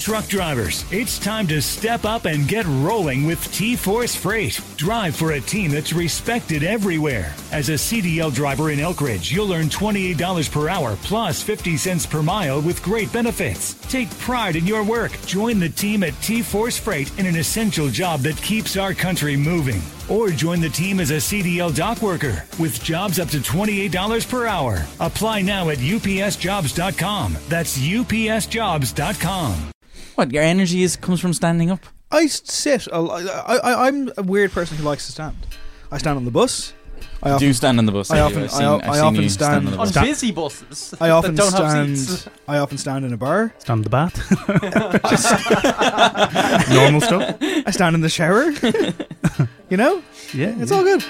Truck drivers, it's time to step up and get rolling with T Force Freight. Drive for a team that's respected everywhere. As a CDL driver in Elkridge, you'll earn $28 per hour plus 50 cents per mile with great benefits. Take pride in your work. Join the team at T Force Freight in an essential job that keeps our country moving. Or join the team as a CDL dock worker with jobs up to $28 per hour. Apply now at upsjobs.com. That's upsjobs.com. What your energy is comes from standing up. I sit. a I, I, I'm a weird person who likes to stand. I stand on the bus. I Do stand on the bus. I have often, you? I've I, seen- o- I've I often you stand. on the On busy buses. I often that don't have stand. seats. I often stand in a bar. Stand in the bath. Normal stuff. I stand in the shower. you know, Yeah, it's yeah. all good.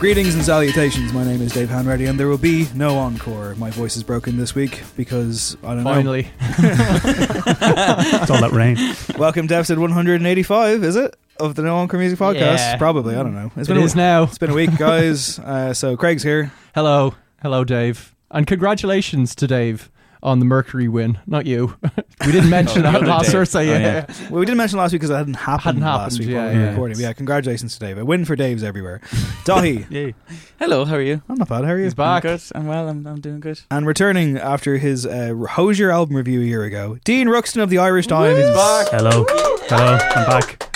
Greetings and salutations. My name is Dave Hanratty, and there will be no encore. My voice is broken this week because I don't know. Finally. It's all that rain. Welcome to episode 185. Is it of the No Encore Music Podcast? Yeah. Probably. I don't know. It's It been a, is now. It's been a week, guys. uh, so Craig's here. Hello. Hello, Dave. And congratulations to Dave on the Mercury win. Not you. we didn't mention Oh, that other last Dave. Thursday. Oh, yeah. Well, we didn't mention last week because it hadn't happened, Hadn't happened last week yeah, when we were yeah. recording. But yeah, congratulations to Dave. A win for Dave's everywhere. Daithí, Yay. Hello, how are you? I'm not bad. How are you? He's back. I'm good. I'm well. I'm, I'm doing good. And returning after his uh, Hozier album review a year ago, Dean Ruxton of the Irish Times. Hello. Hello. I'm back.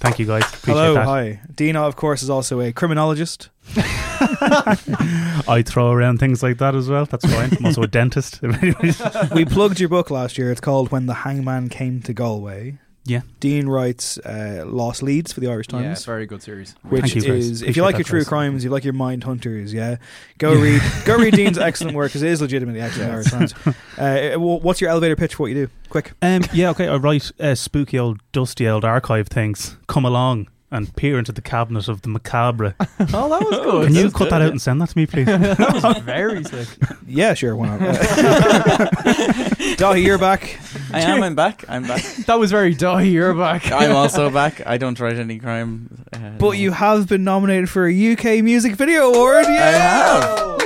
Thank you guys. Appreciate Hello, that. hi. Dean, of course, is also a criminologist. I throw around things like that as well. That's fine. I'm also a dentist. we plugged your book last year. It's called When the Hangman Came to Galway. Yeah. Dean writes uh, Lost Leads for the Irish Times. Yeah, Times. very good series. which Thank you, guys. is if you like your true guys. crimes, you like your mind hunters, yeah, go read go read Dean's excellent work because it is legitimately excellent. Irish Times. Uh, what's your elevator pitch for what you do? Quick. Um, yeah, okay. I write uh, spooky old, dusty old archive things. Come along and peer into the cabinet of the macabre. Oh, that was good. Can you That's cut that yeah. out and send that to me, please? That was very slick. Yeah, sure. Why not? Daithí, you're back. I am. I'm back. I'm back. That was very die. You're back. I'm also back. I don't write any crime. Uh, But you have been nominated for a UK Music Video Award. Yeah, have.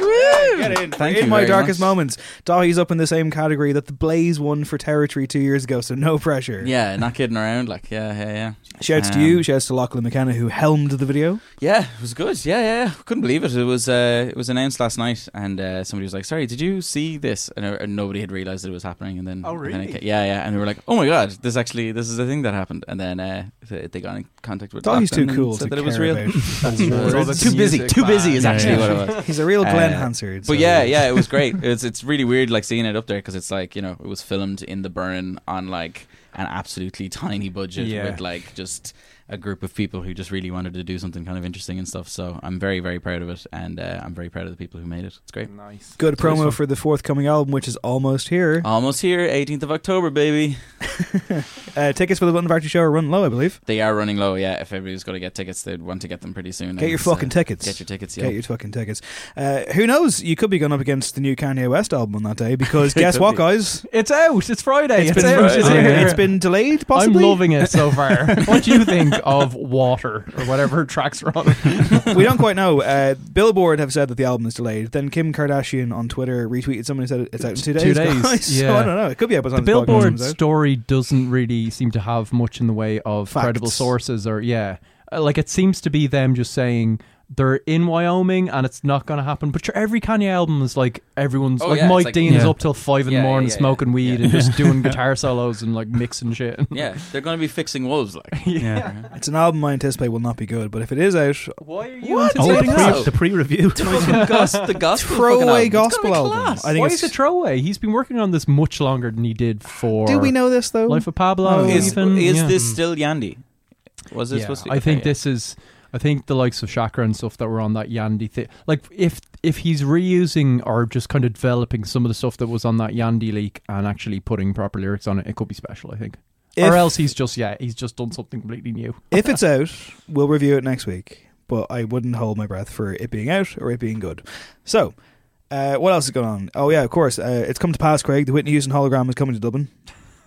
Get in. Thank in you my very darkest much. moments. Daithí's up in the same category that the Blaze won for Territory two years ago, so no pressure. Yeah, not kidding around. Like, yeah, yeah, yeah. Shouts to Um, you. Shouts to Lachlan McKenna who helmed the video. Yeah, it was good. Yeah, yeah, yeah. Couldn't believe it. It was uh, it was announced last night, and uh, somebody was like, "Sorry, did you see this?" And, uh, and nobody had realized that it was happening. And then, Oh, and then it really? yeah, yeah. And we were like, "Oh my god, this actually this is a thing that happened." And then uh, they they got in contact with. Daithí's too cool said to that it was real. about That's too busy. Too busy man. is Yeah, actually yeah. what it was. He's a real Glenn Uh, Hansard. But yeah, yeah, it was great. It's it's really weird, like seeing it up there because it's like you know it was filmed in the Burren on like an absolutely tiny budget Yeah. with like just a group of people who just really wanted to do something kind of interesting and stuff. So I'm very very proud of it, and uh, I'm very proud of the people who made it. It's great. Nice. Good It's promo fun. for the forthcoming album, which is almost here. Almost here, 18th of October, baby. Uh, tickets for the Button Factory show are running low, I believe. They are running low. Yeah, if everybody's going to get tickets, they'd want to get them pretty soon. Get your it's, uh, fucking tickets. Get your tickets. Get your fucking tickets. Uh, who knows? You could be going up against the new Kanye West album on that day because guess what, be. guys? It's out. It's Friday. It's, been, out. It's here. it's been delayed, Possibly. I'm loving it so far. what do you think of Water or whatever tracks are on it? we don't quite know. Uh, Billboard have said that the album is delayed. Then Kim Kardashian on Twitter retweeted someone who said it's out in two days. Two days, guys. so yeah. I don't know. It could be out by the the time this podcast Billboard story doesn't really seem to have much in the way of Facts. credible sources or yeah, Uh, like it seems to be them just saying they're in Wyoming and it's not going to happen. But sure, every Kanye album is like everyone's Oh, like yeah, Mike like- Dean is up till five in Yeah, the morning yeah, smoking yeah. weed Yeah. and just doing guitar solos and like mixing shit. Yeah, they're going to be fixing wolves. Like, Yeah. It's an album I anticipate will not be good, but if it is out, Why are you What? Oh, the, Anticipating pre- that? the pre-review. the gospel, the gospel throwaway fucking album. It's gospel album. class. I think Why it's is it throwaway? He's been working on this much longer than he did for. Do we know this though? Life of Pablo? Oh, Is, is Yeah. this still Yandhi? Was it Yeah, supposed to be? I think this is. I think the likes of Chakra and stuff that were on that Yandhi thing. Like if if he's reusing or just kind of developing some of the stuff that was on that Yandhi leak and actually putting proper lyrics on it, it could be special. I think. If- or else he's just yeah, he's just done something completely new. if it's out, we'll review it next week. But I wouldn't hold my breath for it being out or it being good. So, uh, what else is going on? Oh yeah, of course, uh, it's come to pass. Craig, the Whitney Houston hologram is coming to Dublin.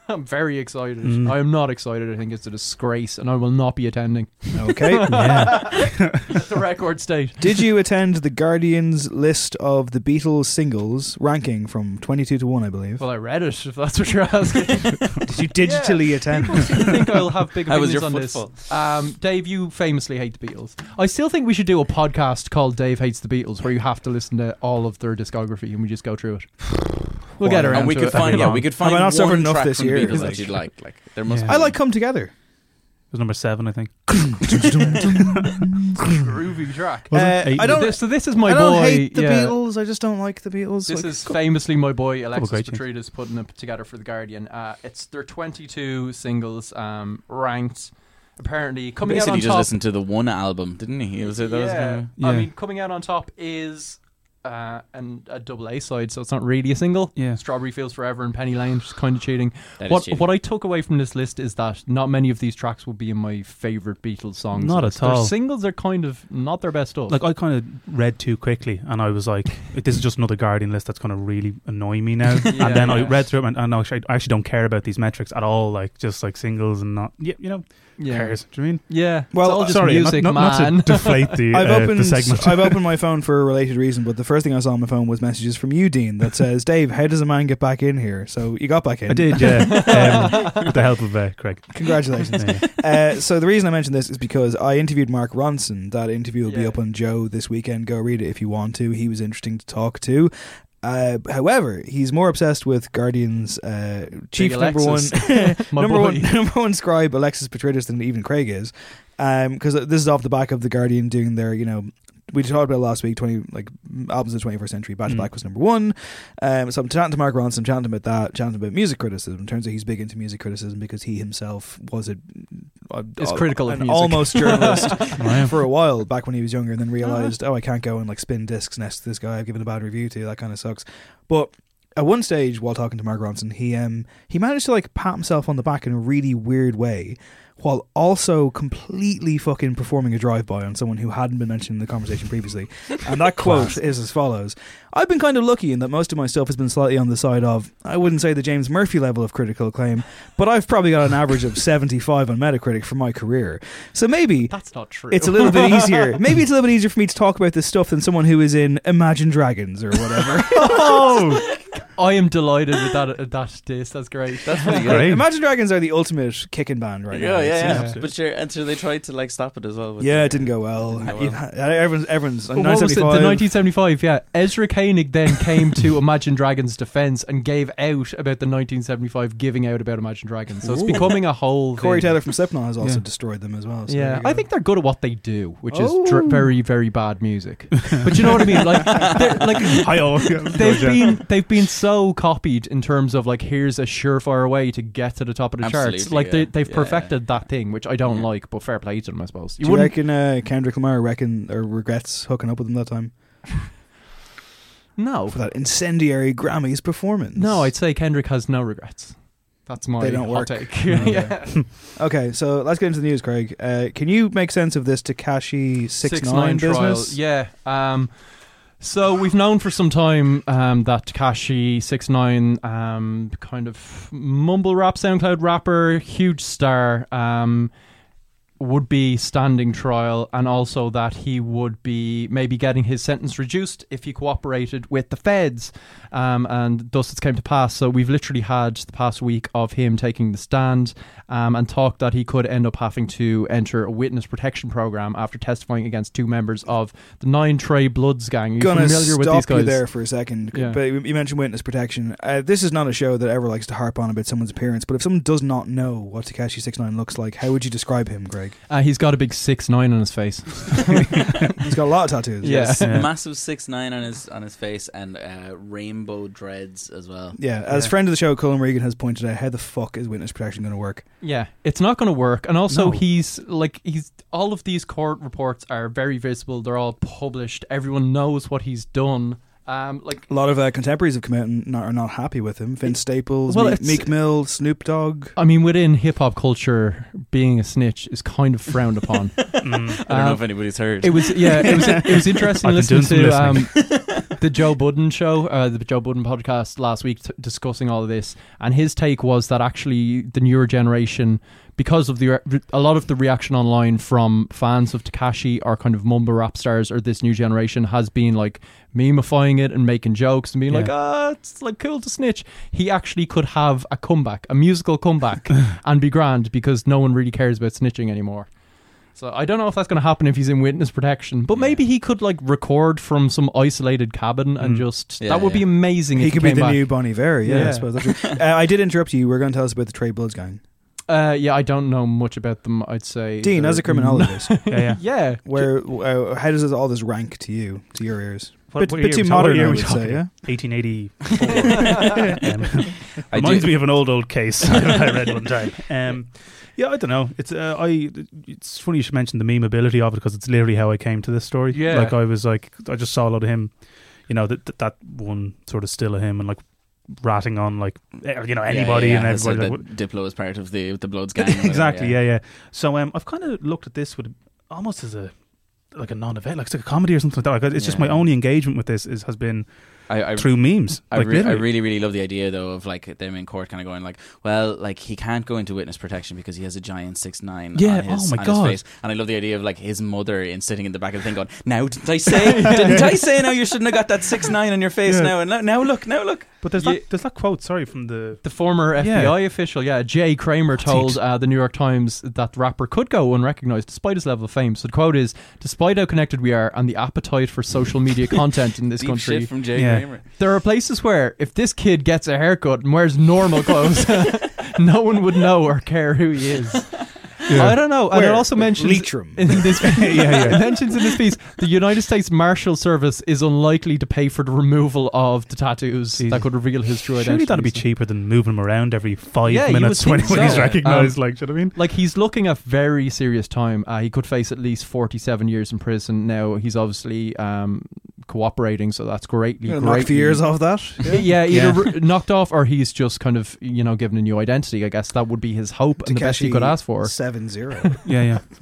I'm very excited. Mm. I am not excited. I think it's a disgrace, and I will not be attending. Okay. the record state. Did you attend the Guardian's list of the Beatles singles ranking from twenty-two to one? I believe. Well, I read it. If that's what you're asking. Did you digitally attend? People seem to think I'll have big How was opinions your on this. Um, Dave, you famously hate the Beatles. I still think we should do a podcast called Dave Hates the Beatles, where you have to listen to all of their discography and we just go through it. We'll get Why? around And we to could it. find, yeah, we could Have find I not suffered one enough track this from the year? Beatles that you'd like. Like, there must. Yeah. be I like "Come Together." It was number seven, I think. groovy track. Was? Uh, I don't. This, so this is my I don't boy. hate the yeah. Beatles. I just don't like the Beatles. This Like, is famously my boy Alexis great tunes. Petridis putting it together for the Guardian. Uh, it's their 22 singles um, ranked. Apparently, coming out Basically, on just top. listened to the one album, didn't he? It was, that was yeah. kind of, I mean, coming out on top is uh, and a double A side, so it's not really a single. Yeah. Strawberry Fields Forever and Penny Lane, which is kind of cheating. That is what cheating. what I took away from this list is that not many of these tracks will be in my favorite Beatles songs. Not list. at all. Their singles are kind of not their best stuff. Like I kind of read too quickly, and I was like, "This is just another Guardian list that's going to really annoy me now." Yeah, and then I read through it, and, and I actually, I actually don't care about these metrics at all. Like just like singles and not, yeah, you know, who yeah, cares? Do you mean? yeah. Well, it's all just Sorry, music, not, not, man. not to deflate the, I've uh, opened the segment. I've opened my phone for a related reason, but the first thing I saw on my phone was messages from you, Dean, that says, "Dave, how does a man get back in here?" So you got back in. I did, yeah, um, with the help of uh, Craig. Congratulations. Yeah. uh, so the reason I mentioned this is because I interviewed Mark Ronson. That interview will be up on Joe this weekend. Go read it if you want to. He was interesting to talk to. Uh, however, he's more obsessed with Guardian's uh, chief Big number one, Alexis. Number boy. one, number one scribe, Alexis Petridis, than even Craig is. Because this is off the back of the Guardian doing their, you know, we talked about it last week, twenty like albums of the twenty first century. Batch Mm. Black was number one. Um, so I'm chatting to Mark Ronson, chatting about that, chatting about music criticism. Turns out he's big into music criticism because he himself was a, a Is critical of an music. almost journalist oh, for a while back when he was younger, and then realized, uh-huh. oh, I can't go and like spin discs next to this guy I've given a bad review to. That kind of sucks. But at one stage, while talking to Mark Ronson, he um he managed to like pat himself on the back in a really weird way. While also completely fucking performing a drive-by on someone who hadn't been mentioned in the conversation previously, and that quote is as follows: "I've been kind of lucky in that most of my stuff has been slightly on the side of I wouldn't say the James Murphy level of critical acclaim, but I've probably got an average of seventy-five on Metacritic for my career. So maybe That's not true. it's a little bit easier. Maybe it's a little bit easier for me to talk about this stuff than someone who is in Imagine Dragons or whatever. oh, I am delighted with that. uh, That diss. That's great. That's pretty good. Great. Imagine Dragons are the ultimate kicking band right now. Yeah, It's, yeah, you yeah. But sure, and so they tried to like stop it as well. Yeah, the- it didn't go well. Didn't go well. everyone's everyone's Well, what was it? The 1975. 1975, yeah. Ezra Koenig then came to Imagine Dragons' defense and gave out about the 1975 giving out about Imagine Dragons. So it's Ooh. becoming a whole Corey thing. Taylor from Slipknot has also Yeah. destroyed them as well. so Yeah. I think they're good at what they do, which is Oh. dr- very, very bad music. but you know what I mean? Like, like they've been they've been so copied in terms of like here's a surefire way to get to the top of the charts. Like they yeah. they've Yeah. perfected that thing, which I don't Yeah. like, but fair play to them, I suppose. Do you wouldn't- reckon uh, Kendrick Lamar reckon or regrets hooking up with him that time no, for that incendiary Grammys performance? no, I'd say Kendrick has no regrets. That's my They don't hot work. take. Okay. yeah. Okay, so let's get into the news, Craig. Uh, can you make sense of this Tekashi six nine trial. business? Yeah. Um, so we've known for some time um, that Tekashi six nine, um, kind of mumble rap, SoundCloud rapper, huge star, um, would be standing trial, and also that he would be maybe getting his sentence reduced if he cooperated with the feds, um, and thus it's came to pass. So we've literally had the past week of him taking the stand um, and talk that he could end up having to enter a witness protection program after testifying against two members of the Nine Trey Bloods gang. Are you Gonna familiar stop with these guys? you there for a second, Yeah. but you mentioned witness protection. Uh, this is not a show that ever likes to harp on about someone's appearance. But if someone does not know what Tekashi six nine looks like, how would you describe him, Greg? Uh, he's got a big six nine on his face. He's got a lot of tattoos. Yeah. Yes, Yeah. massive six nine on his on his face and uh, rainbow dreads as well. Yeah, as Yeah. friend of the show, Colin Regan has pointed out, how the fuck is witness protection going to work? Yeah, it's not going to work. And also, No. he's like he's all of these court reports are very visible. They're all published. Everyone knows what he's done. Um, like A lot of uh, contemporaries have come out and not, are not happy with him. Vince Staples, Well, Meek, it's- Meek Mill, Snoop Dogg. I mean, within hip hop culture, being a snitch is kind of frowned upon. Mm. I don't know Um, if anybody's heard. It was yeah, it was it was interesting I've been listening doing to some um, the Joe Budden show, uh, the Joe Budden podcast last week, t- discussing all of this, and his take was that actually the newer generation, because of the re- a lot of the reaction online from fans of Tekashi are kind of mumble rap stars, or this new generation has been like memifying it and making jokes and being like, ah, it's like cool to snitch. He actually could have a comeback, a musical comeback, and be grand because no one really cares about snitching anymore. So I don't know if that's going to happen if he's in witness protection, but maybe he could like record from some isolated cabin and Mm. just Yeah, that would be yeah. amazing. He if could be came the back. new Bon Iver. Yeah, I suppose that's true. uh, I did interrupt you. You were going to tell us about the Trey Bloods gang. Uh, yeah, I don't know much about them. I'd say Dean, they're- as a criminologist, Yeah, yeah. yeah, where uh, how does all this rank to you, to your ears? What- bit what bit too talking- modern, I we would talking? say. Yeah. 1880. um, I reminds do- me of an old old case I read one time. Um, yeah, I don't know. It's uh, I. It's funny you should mention the memeability of it because it's literally how I came to this story. Yeah. like I was like I just saw a lot of him. You know that that, that one sort of still of him and like ratting on like eh, you know anybody yeah, and yeah. So everybody. like, Diplo is part of the the Bloods gang. or whatever, exactly. Yeah. yeah, So um, I've kind of looked at this with almost as a like a non-event, like it's like a comedy or something like that. Like, it's just my only engagement with this is has been I, I, through memes. I, like re- I really, really love the idea though of like them in court kind of going like, well, like he can't go into witness protection because he has a giant six nine Yeah, on, his, oh my on God. his face, and I love the idea of like his mother in sitting in the back of the thing going, now didn't I say, didn't I say now you shouldn't have got that six nine on your face Yeah. now, and now, now look, now look. But there's Yeah. that there's that quote. Sorry, from the the former Yeah. FBI official, yeah, Jay Kramer told uh, the New York Times that the rapper could go unrecognized despite his level of fame. So the quote is, "Despite how connected we are and the appetite for social media content in this Deep country, shit from Jay Yeah. Kramer. There are places where if this kid gets a haircut and wears normal clothes, no one would know or care who he is. I don't know. And Where? it also mentions Leitrim. in this Yeah, yeah. it mentions in this piece the United States Marshal Service is unlikely to pay for the removal of the tattoos Jesus. that could reveal his true identity. surely that'd be cheaper than moving him around every five Yeah, minutes when, think when he's recognised. Um, like, do you know what I mean? Like he's looking at very serious time. Uh, he could face at least forty-seven years in prison. Now he's obviously um, cooperating, so that's greatly Gonna the years off that. Yeah, either Yeah. r- knocked off or he's just kind of you know given a new identity. I guess that would be his hope and the best he could ask for. Seven zero. Yeah, yeah.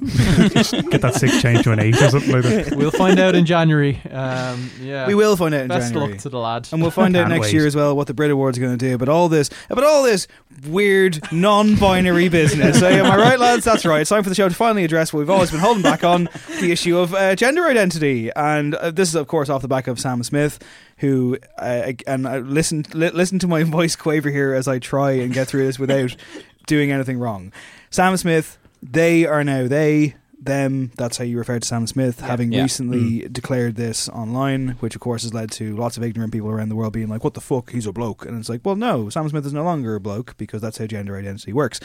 Get that six change to an eight or something like that. We'll find out in January. Um, yeah, we will find out in January. Best January. luck to the lad. and we'll find out Can't next wait. year as well what the Brit Awards are going to do. But all this, but all this weird non-binary business. So, am I right, lads? That's right. It's time for the show to finally address what we've always been holding back on: the issue of uh, gender identity. And uh, this is, of course, off the back of Sam Smith, who uh, and uh, listen li- listen to my voice quaver here as I try and get through this without doing anything wrong. Sam Smith, they are now they them. That's how you refer to Sam Smith, having Yeah. recently declared this online, which of course has led to lots of ignorant people around the world being like, "What the fuck? He's a bloke," and it's like, well, no, Sam Smith is no longer a bloke because that's how gender identity works.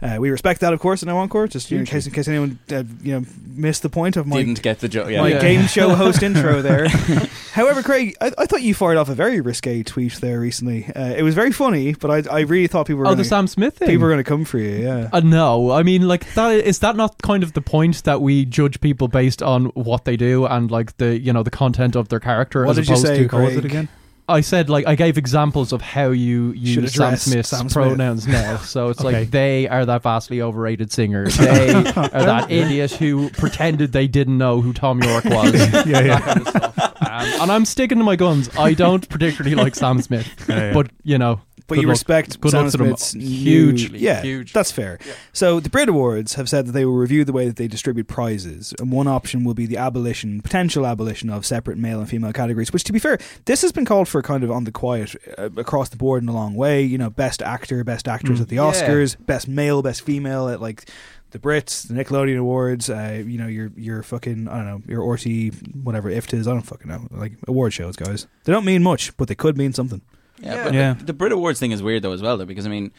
Uh, we respect that, of course, in our encore. Just you know, in case in case anyone uh, you know missed the point of my Didn't get the joke. Yeah. my Yeah. game show host intro there. However, Craig, I, I thought you fired off a very risque tweet there recently. Uh, it was very funny, but I, I really thought people were Oh, gonna, the Sam Smith thing. people were going to come for you. Yeah. Uh, no, I mean, like that is that not kind of the point that we judge people based on what they do and like the you know the content of their character What as did you opposed say, to What was Craig? it again? I said like I gave examples of how you use Sam Smith's Sam Smith. pronouns now. So it's Okay. like they are that vastly overrated singer. They are that idiot who pretended they didn't know who Thom Yorke was. Yeah, yeah. That kind of stuff. Um, and I'm sticking to my guns. I don't particularly like Sam Smith, Yeah, yeah. but you know, But Good you luck. respect Good Sam luck to. Smith's new- Hugely, yeah, huge. that's fair. So the Brit Awards have said that they will review the way that they distribute prizes, and one option will be the abolition, potential abolition of separate male and female categories. Which, to be fair, this has been called for kind of on the quiet uh, across the board in a long way. You know, best actor, best actress Mm. at the Yeah. Oscars, best male, best female at like. The Brits, the Nickelodeon Awards, uh, you know, your your fucking I don't know, your RT whatever IFTAs, I don't fucking know. Like award shows, guys. They don't mean much, but they could mean something. Yeah, but Yeah. The, the Brit Awards thing is weird though as well, though, because I mean,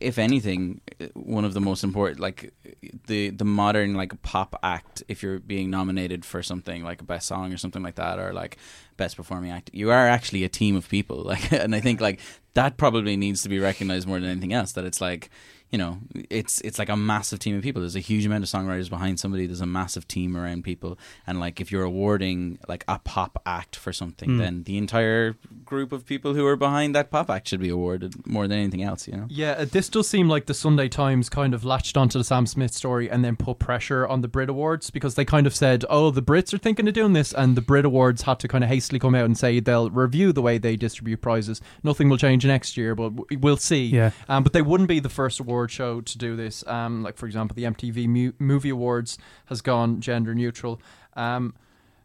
if anything, uh, one of the most important, like the the modern like pop act, if you're being nominated for something like a best song or something like that, or like best performing act, you are actually a team of people. Like, and I think like that probably needs to be recognized more than anything else. That it's like. You know, it's it's like a massive team of people. There's a huge amount of songwriters behind somebody. There's a massive team around people, and like if you're awarding like a pop act for something, Mm. then the entire group of people who are behind that pop act should be awarded more than anything else. You know. Yeah, uh, this does seem like the Sunday Times kind of latched onto the Sam Smith story and then put pressure on the Brit Awards because they kind of said, "Oh, the Brits are thinking of doing this," and the Brit Awards had to kind of hastily come out and say they'll review the way they distribute prizes. Nothing will change next year, but we'll see. Yeah. Um, but they wouldn't be the first award show to do this. Um, like for example, the MTV Mu- Movie Awards has gone gender neutral. Um,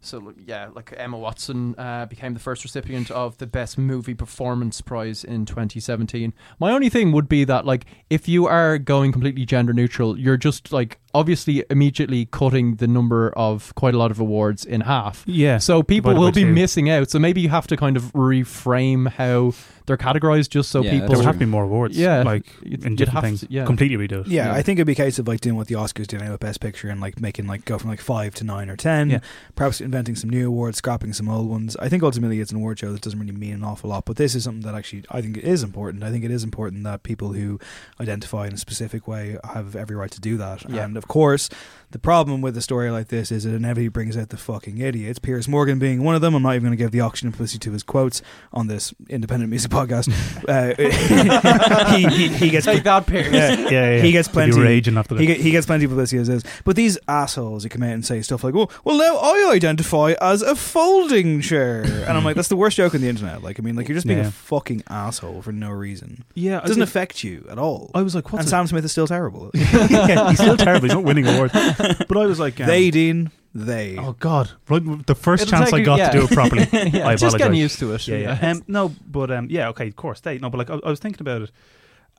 so yeah, like Emma Watson uh, became the first recipient of the Best Movie Performance Prize in 2017. My only thing would be that like if you are going completely gender neutral, you're just like obviously immediately cutting the number of quite a lot of awards in half. Yeah. So people will be two. missing out. So maybe you have to kind of reframe how they're categorized just so Yeah, people There would have to be more awards. Yeah. Like You'd- in you'd different have things. to- yeah. Completely redo it. Yeah, Yeah. I think it'd be a case of like doing what the Oscars did now with Best Picture and like making like go from like five to nine or ten. Yeah. Perhaps inventing some new awards, scrapping some old ones. I think ultimately it's an award show that doesn't really mean an awful lot. But this is something that actually I think is important. I think it is important that people who identify in a specific way have every right to do that. Yeah. And of course, the problem with a story like this is it inevitably brings out the fucking idiots. Piers Morgan being one of them. I'm not even going to give the auction of publicity to his quotes on this independent music podcast. uh, he, he, he gets take that, Piers. Yeah, yeah, yeah. He gets plenty- raging after that. he, he gets plenty of publicity as is. But these assholes who come out and say stuff like, "Oh, well, now I identify as a folding chair," and I'm like, "That's the worst joke on the internet." Like, I mean, like you're just being Yeah. a fucking asshole for no reason. yeah, It doesn't affect you at all. I was like, what's and it- Sam Smith is still terrible. yeah, he's still terrible. He's not winning awards. But I was like, um, they, Dean, they. Oh God! Right, the 1st It'll chance take I you- got yeah. to do it properly, Yeah, I just getting used to it. Yeah, yeah. Um, no, but um, yeah, okay, of course they. No, but like I, I was thinking about it,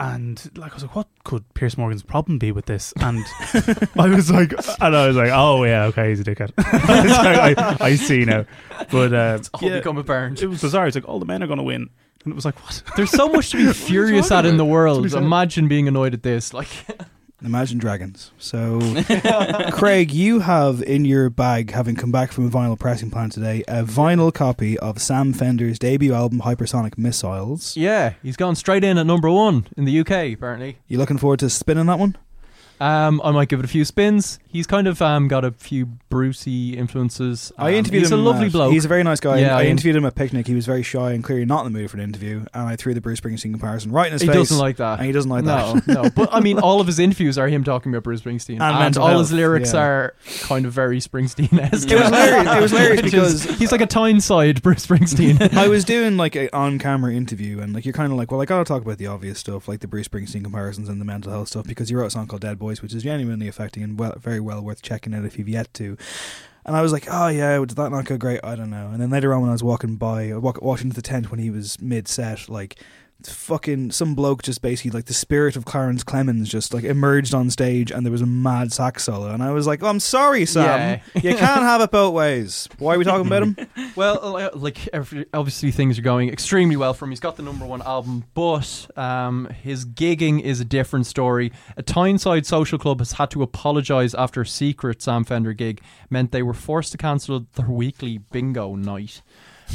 and like I was like, what could Piers Morgan's problem be with this? And I was like, and I was like, oh yeah, okay, he's a dickhead. I, was like, I, I see now. But uh, all yeah, become apparent. it was bizarre. It's like all the men are going to win, and it was like, what? There's so much to be furious at in the world. That's what he said. Imagine being annoyed at this. Like, Imagine Dragons. So, Craig, you have in your bag, having come back from a vinyl pressing plant today, a vinyl copy of Sam Fender's debut album, Hypersonic Missiles. yeah, he's gone straight in at number one in the UK. Apparently, You looking forward to spinning that one? Um, I might give it a few spins. He's kind of um, got a few Brucey influences. I Um, interviewed he's him. He's a lovely at- bloke. He's a very nice guy. Yeah, I I- interviewed him at picnic. He was very shy and clearly not in the mood for an interview. And I threw the Bruce Springsteen comparison right in his he face. He doesn't like that. And he doesn't like no, that. no. But I mean, all of his interviews are him talking about Bruce Springsteen, And mental all health, his lyrics yeah. are kind of very Springsteen-esque. It was hilarious. It was hilarious is- because he's like a Tyneside Bruce Springsteen. I was doing like an on-camera interview, and like you're kind of like, well, I gotta talk about the obvious stuff, like the Bruce Springsteen comparisons and the mental health stuff, because he wrote a song called "Dead Boys," which is genuinely affecting and well, very well worth checking out if you've yet to. And I was like, oh yeah, did that not go great? I don't know. And then later on, when I was walking by, I walk, into the tent when he was mid-set, like fucking some bloke just basically like the spirit of Clarence Clemons just like emerged on stage and there was a mad sax solo and I was like, oh, I'm sorry, Sam, you can't have it both ways. Why are we talking about him? Well, uh, like every, obviously things are going extremely well for him. He's got the number one album, but um, his gigging is a different story. A Tyneside Social Club has had to apologise after a secret Sam Fender gig meant they were forced to cancel their weekly bingo night.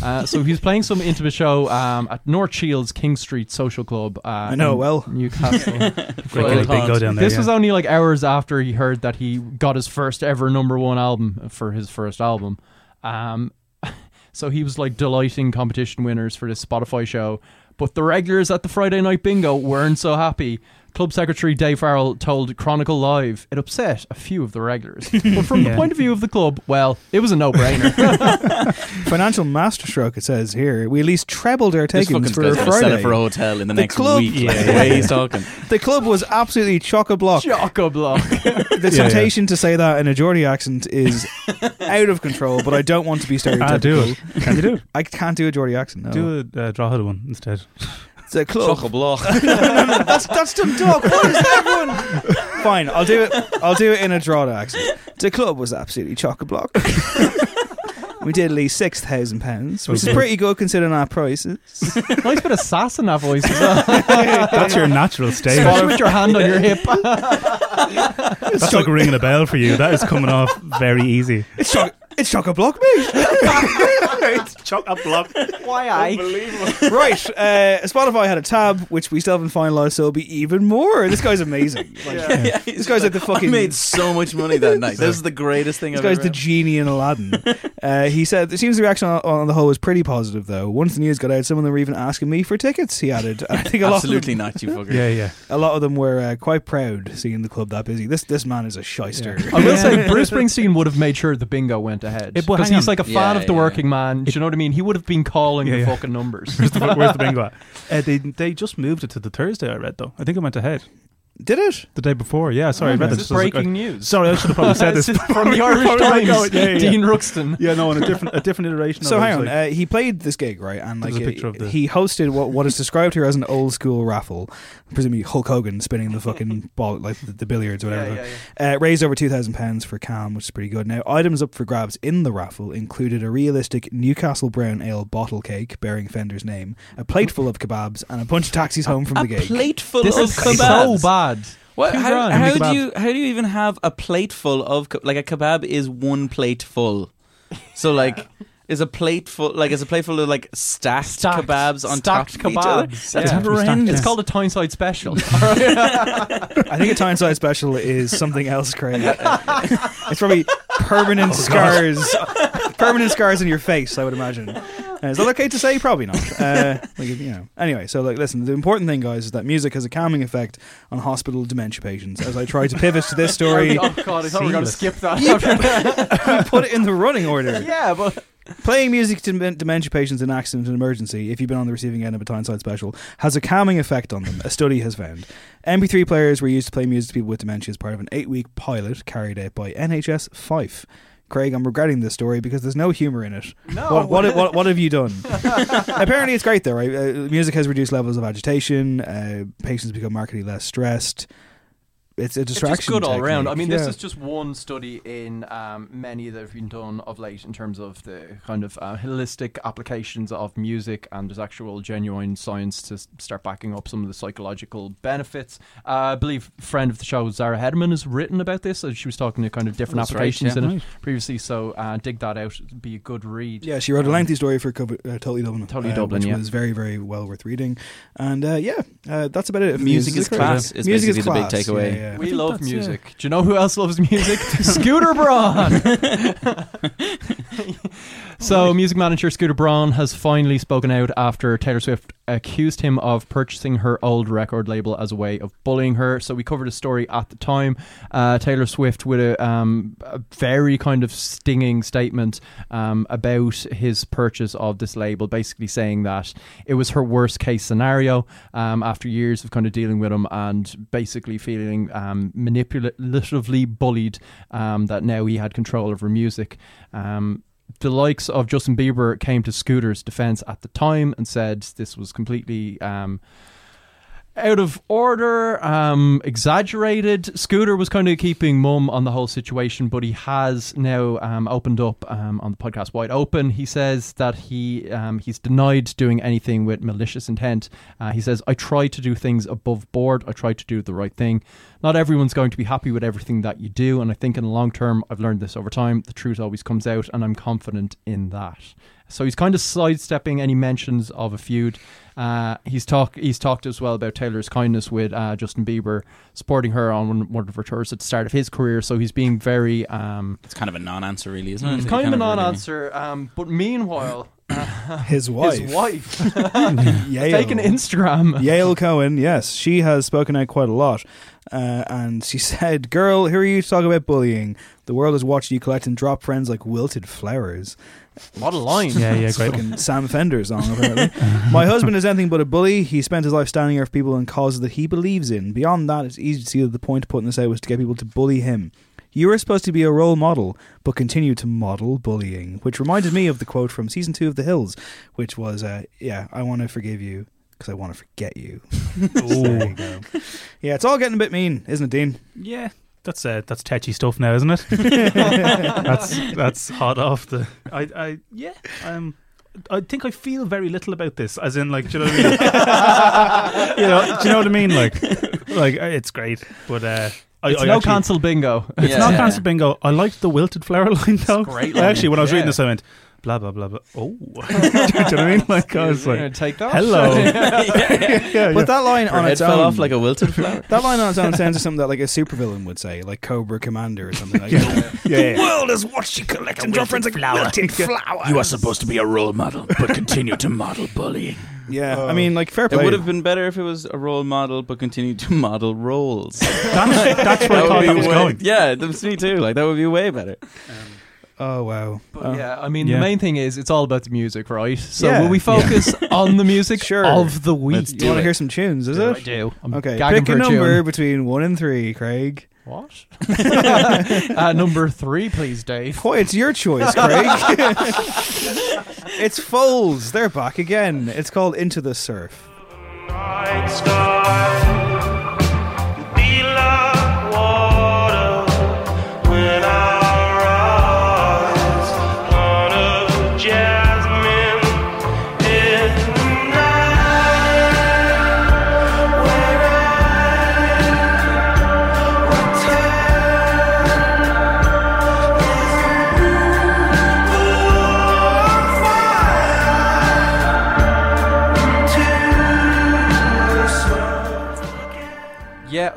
Uh, so he was playing some intimate show um, at North Shields King Street Social Club. Uh, I know well. Newcastle. Great big bingo down there. This yeah. was only like hours after he heard that he got his first ever number one album for his first album. Um, so he was like delighting competition winners for this Spotify show. But the regulars at the Friday night bingo weren't so happy. Club secretary Dave Farrell told Chronicle Live it upset a few of the regulars. but from the point of view of the club, well, it was a no brainer. Financial masterstroke, it says here. We at least trebled our This takings for guy's gonna sell Friday. it for a hotel in the, The next club- week. Like, Yeah, the yeah, way he's talking. the club was absolutely chock a block. Choco block. The yeah. temptation to say that in a Geordie accent is out of control, but I don't want to be stereotypical. Ah, do it. Can you do it? I can't do a Geordie accent. No. Do a uh, Drogheda one instead. It's a club. Chock a block. that's that's Dundalk. What is everyone? Fine, I'll do it. I'll do it in a Drogheda accent. The club was absolutely chock a block. we did at least six thousand pounds, which oh, is pretty good considering our prices. nice bit of sass in that voice as well. That's your natural state. Especially with your hand on your hip. That's like ringing a bell for you. That is coming off very easy. It's chock. It's chock a block, mate. Chock a block. Why I? right. Uh, Spotify had a tab which we still haven't finalised, so it'll be even more. This guy's amazing. Like, This guy's like the I fucking. made so much money that night. This is the greatest thing This I've guy's ever the had. genie in Aladdin. uh, he said, it seems the reaction on, on the whole was pretty positive, though. Once the news got out, some of them were even asking me for tickets, he added. I think a lot, of Absolutely them, not, you fucker. Yeah, yeah. a lot of them were uh, quite proud seeing the club that busy. This this man is a shyster. I will say Bruce Springsteen would have made sure the bingo went ahead because he's on. like a fan Yeah, of the yeah. working man. Do you know what I mean? He would have been calling Yeah, the yeah. fucking numbers. Where's the, where's the bingo at? Uh, they they just moved it to the Thursday. I read though. I think it went ahead Did it? the day before. Yeah, sorry, I read This that. is just like, breaking I- news. Sorry, I should have probably said this This from the Irish Times. yeah, yeah, yeah. Dean Ruxton. Yeah, no, on a different a different iteration. So of hang on, like- uh, he played this gig right, and like There's a picture of the- he hosted what what is described here as an old school raffle, presumably Hulk Hogan spinning the fucking ball like the, the billiards or whatever. Uh, raised over two thousand pounds for CALM, which is pretty good. Now, items up for grabs in the raffle included a realistic Newcastle Brown Ale bottle cake bearing Fender's name, a plateful of kebabs, and a bunch of taxis home from A the gig. plate full This of is kebabs. so bad. What? Two How, grand. how do you how do you even have a plate full of ke- like a kebab is one plate full, so like is a plate full like is a plate full of like stacked, Stacked- kebabs on stacked top of each other? kebabs. That's Yeah. horrendous. It's called a Tyneside special. I think a Tyneside special is something else, Craig. it's probably permanent oh, scars, permanent scars on your face. I would imagine. Uh, is that okay to say? Probably not. Uh, like, you know. Anyway, so like, listen. The important thing, guys, is that music has a calming effect on hospital dementia patients. As I try to pivot to this story, oh god, I thought we were going to skip that. put it in the running order. yeah, but Playing music to dementia patients in accident and emergency, if you've been on the receiving end of a Tyneside special, has a calming effect on them, a study has found. MP3 players were used to play music to people with dementia as part of an eight week pilot carried out by NHS Fife. Craig, I'm regretting this story because there's no humour in it. no. What, what, what, what have you done? Apparently, it's great though, right? Uh, music has reduced levels of agitation, uh, patients become markedly less stressed. It's a It's distraction. just good all around. I technique, mean, this is just one study in um, many that have been done of late in terms of the kind of uh, holistic applications of music, and there's actual genuine science to start backing up some of the psychological benefits. Uh, I believe friend of the show Zara Hedderman has written about this. and She was talking to kind of different That's right, applications yeah. in it previously, so uh, dig that out. It'd be a good read. Yeah, she wrote a lengthy story for Cover, uh, Totally Dublin. Totally uh, Dublin, which yeah. was very, very well worth reading. And uh, yeah, uh, that's about it. for Music is class is music is basically the big takeaway. Yeah, yeah. We love that's- yeah. music. Do you know who else loves music? Scooter Braun. so, music manager Scooter Braun has finally spoken out after Taylor Swift accused him of purchasing her old record label as a way of bullying her. So, we covered a story at the time. Uh, Taylor Swift with a, um, a very kind of stinging statement um, about his purchase of this label, basically saying that it was her worst case scenario um, after years of kind of dealing with him and basically feeling um, manipulatively bullied um, that now he had control of her music. Um, the likes of Justin Bieber came to Scooter's defense at the time and said this was completely um, out of order, um, exaggerated. Scooter was kind of keeping mum on the whole situation, but he has now um, opened up um, on the podcast Wide Open. He says that he um, he's denied doing anything with malicious intent. Uh, he says, "I try to do things above board. I try to do the right thing. Not everyone's going to be happy with everything that you do, and I think in the long term, I've learned this over time. The truth always comes out, and I'm confident in that." So he's kind of sidestepping any mentions of a feud. Uh, he's talk he's talked as well about Taylor's kindness with uh, Justin Bieber supporting her on one, one of her tours at the start of his career. So he's being very um, It's kind of a non-answer, really, isn't it? it's He kind of a really- non-answer. Um, but meanwhile, His wife. his wife Yael. taking Instagram. Yael Cohen, yes, she has spoken out quite a lot. Uh, and she said, Girl, who are you to talk about bullying? The world has watched you collect and drop friends like wilted flowers. What a line! Yeah, yeah, great. fucking Sam Fender song, apparently. My husband is anything but a bully. He spent his life standing up for people and causes that he believes in. Beyond that, it's easy to see that the point of putting this out was to get people to bully him. You were supposed to be a role model, but continue to model bullying. Which reminded me of the quote from season two of The Hills, which was, uh, Yeah, I want to forgive you because I want to forget you. there you go. Yeah, it's all getting a bit mean, isn't it, Dean? Yeah, that's uh, that's tetchy stuff now, isn't it? that's that's hot off the. I, I yeah. Um, I think I feel very little about this, as in like, do you know what I mean? you know, do you know what I mean? Like, like uh, it's great, but uh, I, It's I no actually- cancel bingo. It's Yeah. not Yeah. cancel bingo. I liked the wilted flower line though. great I actually, when I was Yeah. reading this, I went blah blah blah blah. Oh, do you know what I mean? Like I was You're gonna like, take that. hello. yeah, yeah. yeah, But that line Her on head its fell own, off like a wilted flower. that line on its own sounds like something that like a supervillain would say, like Cobra Commander or something like that. yeah, yeah. world has watched you collect and drop friends like wilted flowers. You are supposed to be a role model, but continue to model bullying. Yeah, I oh. mean, like fair play. It would have been better if it was a role model, but continued to model roles. That's, that's where I thought would that was way- going. Yeah, that's me too. Like that would be way better. Um, Oh wow. But Oh. yeah, I mean, Yeah. the main thing is it's all about the music, right? So Yeah. will we focus on the music Sure. of the week? Let's Do you want to hear some tunes? Is I it? do. I'm Okay, pick a for tune. number between one and three, Craig. What? uh, number three, please, Dave. Boy, it's your choice, Craig. it's Foals. They're back again. It's called Into the Surf.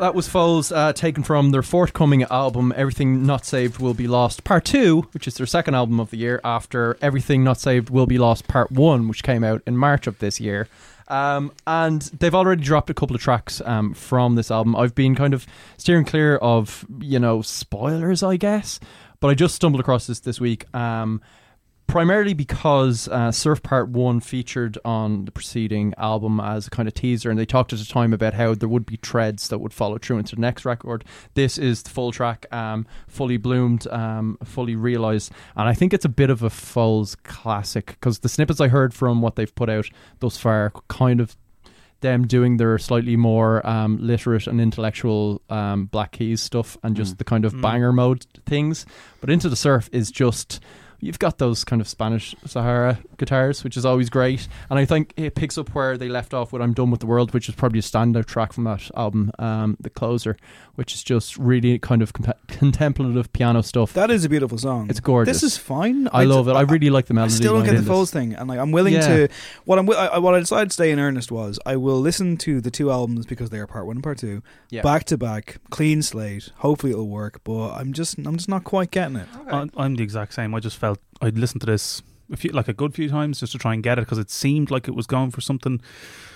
That was Foals, uh, taken from their forthcoming album, Everything Not Saved Will Be Lost, Part 2, which is their second album of the year, after Everything Not Saved Will Be Lost, Part 1, which came out in March of this year. Um, and they've already dropped a couple of tracks um, from this album. I've been kind of steering clear of, you know, spoilers, I guess, but I just stumbled across this this week. Um, primarily because uh, Surf Part 1 featured on the preceding album as a kind of teaser, and they talked at the time about how there would be treads that would follow through into the next record. This is the full track, um, fully bloomed, um, fully realised, and I think it's a bit of a Foals classic because the snippets I heard from what they've put out thus far kind of them doing their slightly more um, literate and intellectual um, Black Keys stuff and just the kind of banger mode things. But Into the Surf is just you've got those kind of Spanish Sahara guitars, which is always great. And I think it picks up where they left off with "I'm Done with the World," which is probably a standout track from that album, um, the closer, which is just really kind of comp- contemplative piano stuff. That is a beautiful song. It's gorgeous. This is fine. I love it. I really like the melody. I still don't get the this. Foals thing, and like I'm willing Yeah. to. What I'm, I, I- what I decided to stay in earnest was I will listen to the two albums because they are part one and part two, Yeah. back to back, clean slate. Hopefully it'll work, but I'm just I'm just not quite getting it. I'm, I'm the exact same. I just felt I'd listened to this a few, like a good few times just to try and get it because it seemed like it was going for something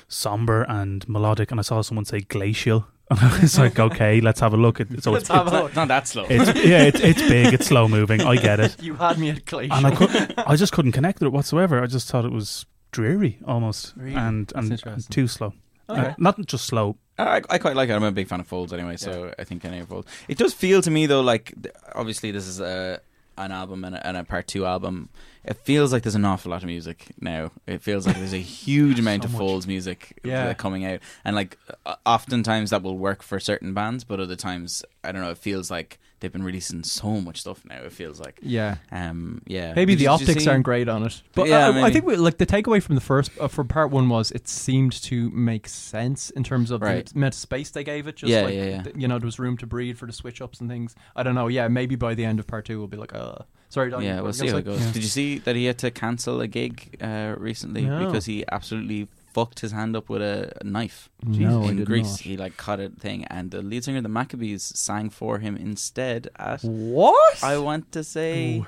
somber and melodic. And I saw someone say glacial, and I was like, okay, let's have a look. It, so it's, have it's, a look. Not that slow. it's yeah, it's, it's big, it's slow moving. I get it, You had me at glacial. and I could, I just couldn't connect with it whatsoever. I just thought it was dreary almost Really? and and, and too slow. Okay. Uh, not just slow. I, I quite like it. I'm a big fan of Foals anyway, so I think any of Foals. It does feel to me though like obviously this is a an album and a, and a part two album, it feels like there's an awful lot of music now. It feels like there's a huge amount of Foals music Yeah. coming out, and like oftentimes that will work for certain bands, but other times I don't know. It feels like they've been releasing so much stuff now. It feels like, Yeah. um, yeah. Maybe Did the you- optics aren't great on it, but Yeah, uh, I think we, like the takeaway from the first uh, from part one was it seemed to make sense in terms of Right. the amount of space they gave it. Just Yeah, like, yeah, yeah. you know, there was room to breathe for the switch ups and things. I don't know. Yeah, maybe by the end of part two we'll be like, uh, sorry, Don, Yeah, we'll see how gonna it goes. Did you see that he had to cancel a gig uh, recently No. because he absolutely fucked his hand up with a knife No, in Greece? not. He like cut a thing, and the lead singer of the Maccabees sang for him instead at What? I want to say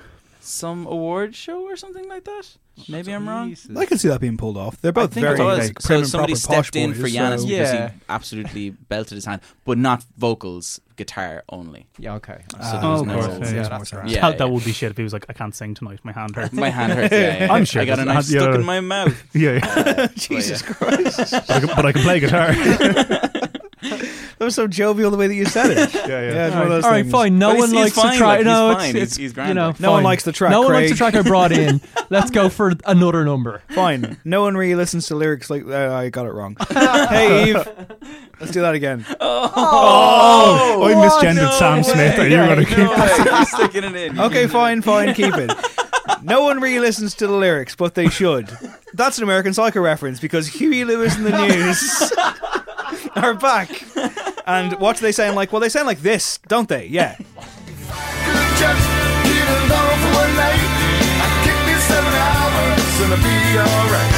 some award show or something like that. Maybe I'm wrong. I can see that being pulled off. They're I both think very it was. like, so prim and somebody proper posh stepped in boys, for Yannis so- because Yeah. he absolutely belted his hand, but not vocals, guitar only. Yeah, okay. So Ah, there was of no- course, yeah, yeah, yeah, that's yeah. right. Yeah, that, that yeah. would be shit if he was like, I can't sing tonight, my hand hurts. My hand hurts. Yeah, yeah. I'm sure I got a doesn't knife have- yeah. stuck in my mouth. yeah, yeah. Jesus Christ. but, I can, but I can play guitar. That was so jovial the way that you said it. yeah, yeah. Yeah, it's one All of right, those all right, fine. No But one he's likes fine, the track. like, no, it's, it's he's you know. No one likes the track, No one likes the track I brought in. Let's go for another number. Fine. No one really listens to lyrics like uh, I got it wrong. hey Eve, let's do that again. Oh, I misgendered no Sam Smith. Are you Yeah, going to No keep way, you're sticking it in. Okay, fine, fine, keep it. No one really listens to the lyrics, but they should. That's an American Psycho reference because Huey Lewis and the News are back. And what do they sound like? Well, they sound like this, don't they? Yeah.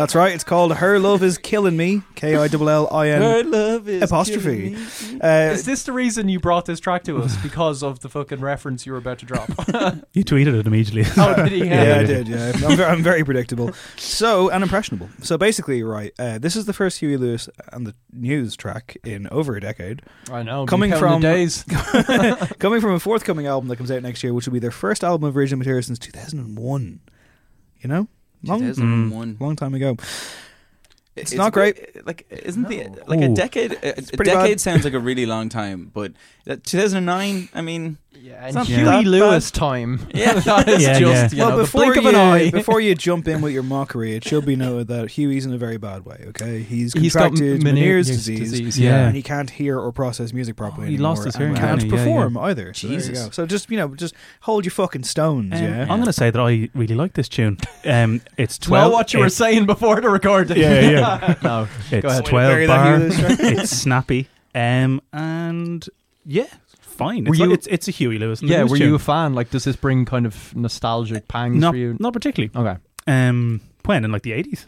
That's right. It's called Her Love Is Killing Me. K I L L I Her love is apostrophe. killing me. Uh, Is this the reason you brought this track to us? Because of the fucking reference you were about to drop? You tweeted it immediately. oh, did he? yeah, yeah, I did. Yeah, I'm very, I'm very predictable. So and impressionable. So basically, right. Uh, this is the first Huey Lewis and the News track in over a decade, I know. Coming from- the days. coming from a forthcoming album that comes out next year, which will be their first album of original material since 2001. You know, long, 2001. long time ago. It's It's not great. bit- Like, isn't the like a decade? A, a decade bad. sounds like a really long time, but 2009. I mean, Yeah, It's and not Huey that Lewis time. Yeah. that is Yeah, just yeah. well, know, before you an before you jump in with your mockery, it should be noted that Huey's in a very bad way. Okay, he's He's got contracted Meniere's Meniere's disease, yeah. and he can't hear or process music properly. Oh, he lost anymore his and hearing, Can't didn't he? Yeah, perform either. So there you Jesus. go. So just you know, just hold your fucking stones. Um, yeah. I'm going to say that I really like this tune. Um, it's It's well 12. what you were it's- saying before the recording. Yeah, yeah. no, It's ahead. 12 bar. Huey Lewis track. it's snappy. Um, and yeah, fine. Were It's, you- like- it's, it's a Huey Lewis. and yeah. Were tune. you a fan? Like, does this bring kind of nostalgic pangs Not, for you? not particularly. Okay. Um, when in like the 80s?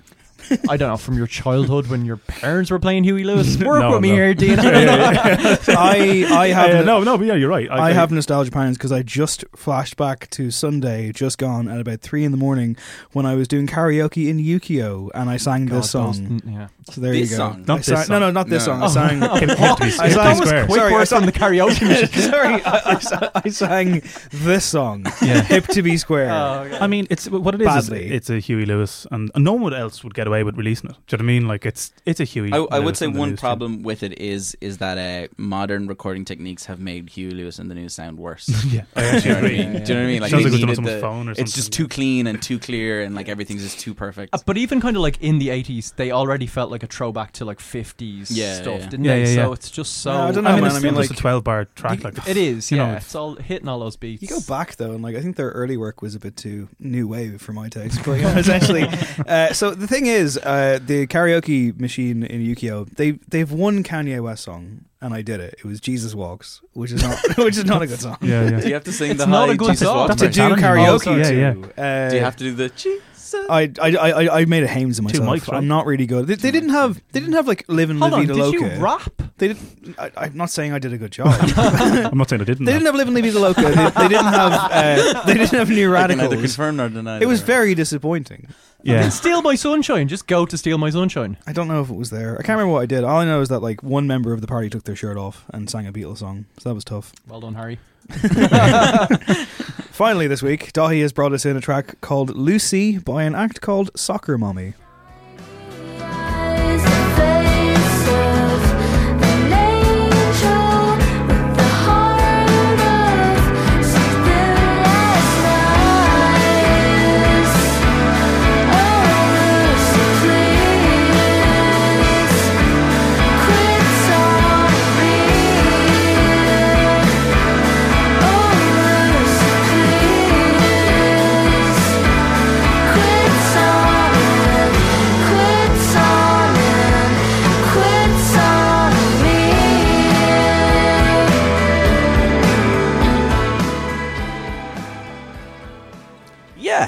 I don't know, from your childhood when your parents were playing Huey Lewis. Work No, with me here, Dean. I I have Uh, no, no, no, but yeah, you're right. I, have nostalgia pangs because I just flashed back to Sunday, just gone at about three in the morning when I was doing karaoke in Yukio and I sang God, this song. those- yeah. So there This you go. song? Not I this sang- No, song. no, not this No. song. I sang. Hip, hip to I to sang- square. Quick Sorry, I sang- from the karaoke machine. Sorry, I, I I sang this song. Yeah. Hip to be square. I mean, it's what it is. is it's a Huey Lewis, and no one else would get away with releasing it. Do you know what I mean? Like it's it's a Huey. I, I would say one News tune. problem with it is is that uh, modern recording techniques have made Huey Lewis and the News sound worse. Yeah, I Do actually you know what I agree. mean? Do you know what I mean? Like Sounds like needed the- phone or it's just too clean and too clear, and like everything's just too perfect. Uh, but even kind of like in the 80s, they already felt like a throwback to like 50s Yeah, stuff, yeah. didn't Yeah, they? yeah, So yeah. it's just so. Yeah, I don't I know, mean, man. it's I still mean, just like- a twelve bar track. Like It is, you yeah. know, it's all hitting all those beats. You go back though, and like I think their early work was a bit too new wave for my taste. But you know, essentially, uh, so the thing is, uh, the karaoke machine in Yukio, they they've one Kanye West song, and I did it. It was Jesus Walks, which is not which is not a good song. yeah, yeah. Do you have to sing It's the not high a good Jesus song. Walk That's to a version? do challenge. karaoke Oh, yeah, to. Uh, Do you have to do the Jesus? I, I, I, I made a Hames of Two myself. mics, right? I'm not really good. They, they didn't have they didn't have like Live and Hold La on, Vida did Loca. you rap? They didn't. I, I'm not saying I did a good job. I'm not saying I didn't. They didn't have Live and Leave the Loca. They, they didn't have. Uh, they didn't have New I can neither Radicals. confirm nor deny. It was that. very disappointing. yeah. Steal My Sunshine. Just go to Steal My Sunshine. I don't know if it was there. I can't remember what I did. All I know is that like one member of the party took their shirt off and sang a Beatles song. So that was tough. Well done, Harry. Finally, this week, Daithí has brought us in a track called Lucy by an act called Soccer Mommy.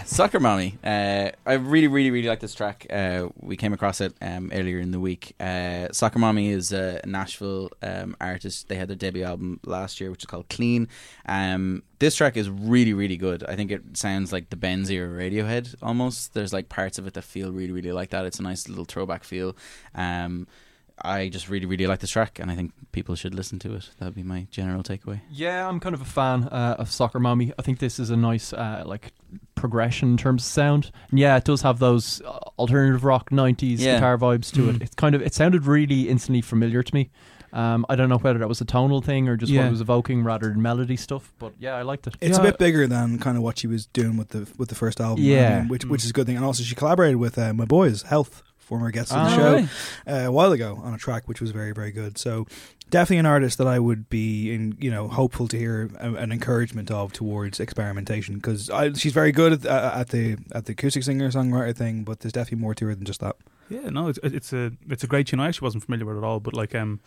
Soccer Mommy. Uh, I really, really, really like this track. Uh, we came across it um, earlier in the week. Uh, Soccer Mommy is a Nashville um, artist. They had their debut album last year, which is called Clean. Um, this track is really, really good. I think it sounds like the Benzi or Radiohead almost. There's like parts of it that feel really, really like that. It's a nice little throwback feel. Um, I just really, really like this track, and I think people should listen to it. That would be my general takeaway. Yeah, I'm kind of a fan uh, of Soccer Mommy. I think this is a nice uh, like progression in terms of sound. And yeah, it does have those uh, alternative rock '90s Yeah. guitar vibes to Mm. it. It's kind of it sounded really instantly familiar to me. Um, I don't know whether that was a tonal thing or just what it was evoking rather than melody stuff. But yeah, I liked it. It's Yeah. a bit bigger than kind of what she was doing with the with the first album. I Yeah. mean, which which is a good thing. And also, she collaborated with uh, my boys, Health, former guest on the Ah, show, right. uh, a while ago on a track which was very very good. So definitely an artist that I would be in you know hopeful to hear a, an encouragement of towards experimentation because she's very good at, uh, at the at the acoustic singer songwriter thing, but there's definitely more to her than just that. Yeah, no, it's it's a it's a great tune. I actually wasn't familiar with it at all, but like um,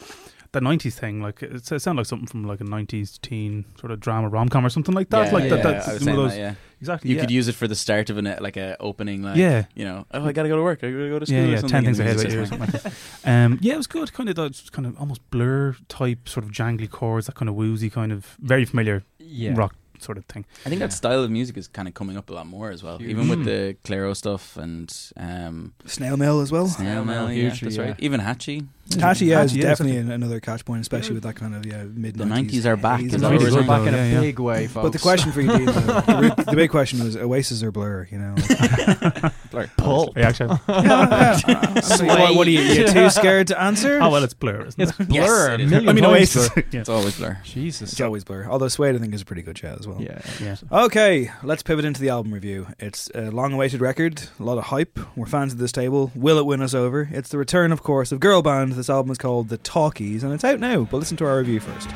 that '90s thing, like it, it sounded like something from like a '90s teen sort of drama rom com or something like that. Yeah, like yeah, that. That's one of those. that, yeah. Exactly. You yeah. could use it for the start of an like a opening, like Yeah. you know, oh, I gotta go to work, I gotta go to school. yeah, yeah, ten things ahead of you or just something like. Um, yeah, it was good. Kind of that kind of almost blur type, sort of jangly chords, that kind of woozy, kind of very familiar Yeah. rock sort of thing. I think Yeah. that style of music is kind of coming up a lot more as well, Huge. even with Mm. the Clairo stuff and um, Snail Mail as well. Snail Mail. Mail, Yeah, hugely, that's yeah. right. Even Hatchie. Hatchie, yeah, is Hatchie, yeah, definitely exactly. an- another catch point, especially with that kind of yeah mid The 90s are back, haze is and that The what all we're we're that. saying? back in a yeah. big way, folks. But the question for you, Dean, the, the, the big question was Oasis or Blur? You know, Blur. Pull. Yeah, actually. So what, what are you? You too scared to answer? oh well, it's blur. Isn't It's it? Blur. it is. million I mean, times Oasis. Blur. yeah. It's always Blur. Jesus. It's always Blur. Although Suede, I think, is a pretty good shout as well. Yeah. yeah. Okay, let's pivot into the album review. It's a long-awaited record, a lot of hype. We're fans of this table. Will it win us over? It's the return, of course, of girl band. This album is called The Talkies, and it's out now. But listen to our review first.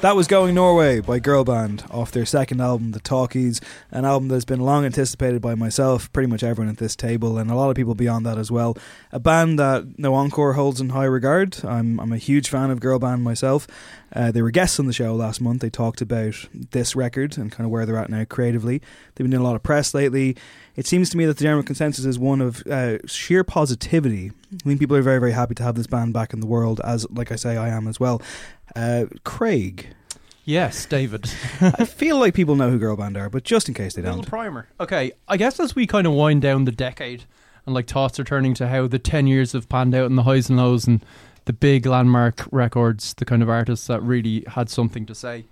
That was Going Norway by Girl Band off their second album, The Talkies, an album that's been long anticipated by myself, pretty much everyone at this table, and a lot of people beyond that as well. A band that No Encore holds in high regard. I'm, I'm a huge fan of Girl Band myself. Uh, they were guests on the show last month. They talked about this record and kind of where they're at now creatively. They've been doing a lot of press lately. It seems to me that the general consensus is one of uh, sheer positivity. I think people are very, very happy to have this band back in the world, as, like I say, I am as well. Uh, Craig. Yes, David. I feel like people know who girl band are, but just in case they don't. Little primer. Okay, I guess as we kind of wind down the decade and like thoughts are turning to how the 10 years have panned out and the highs and lows and the big landmark records, the kind of artists that really had something to say.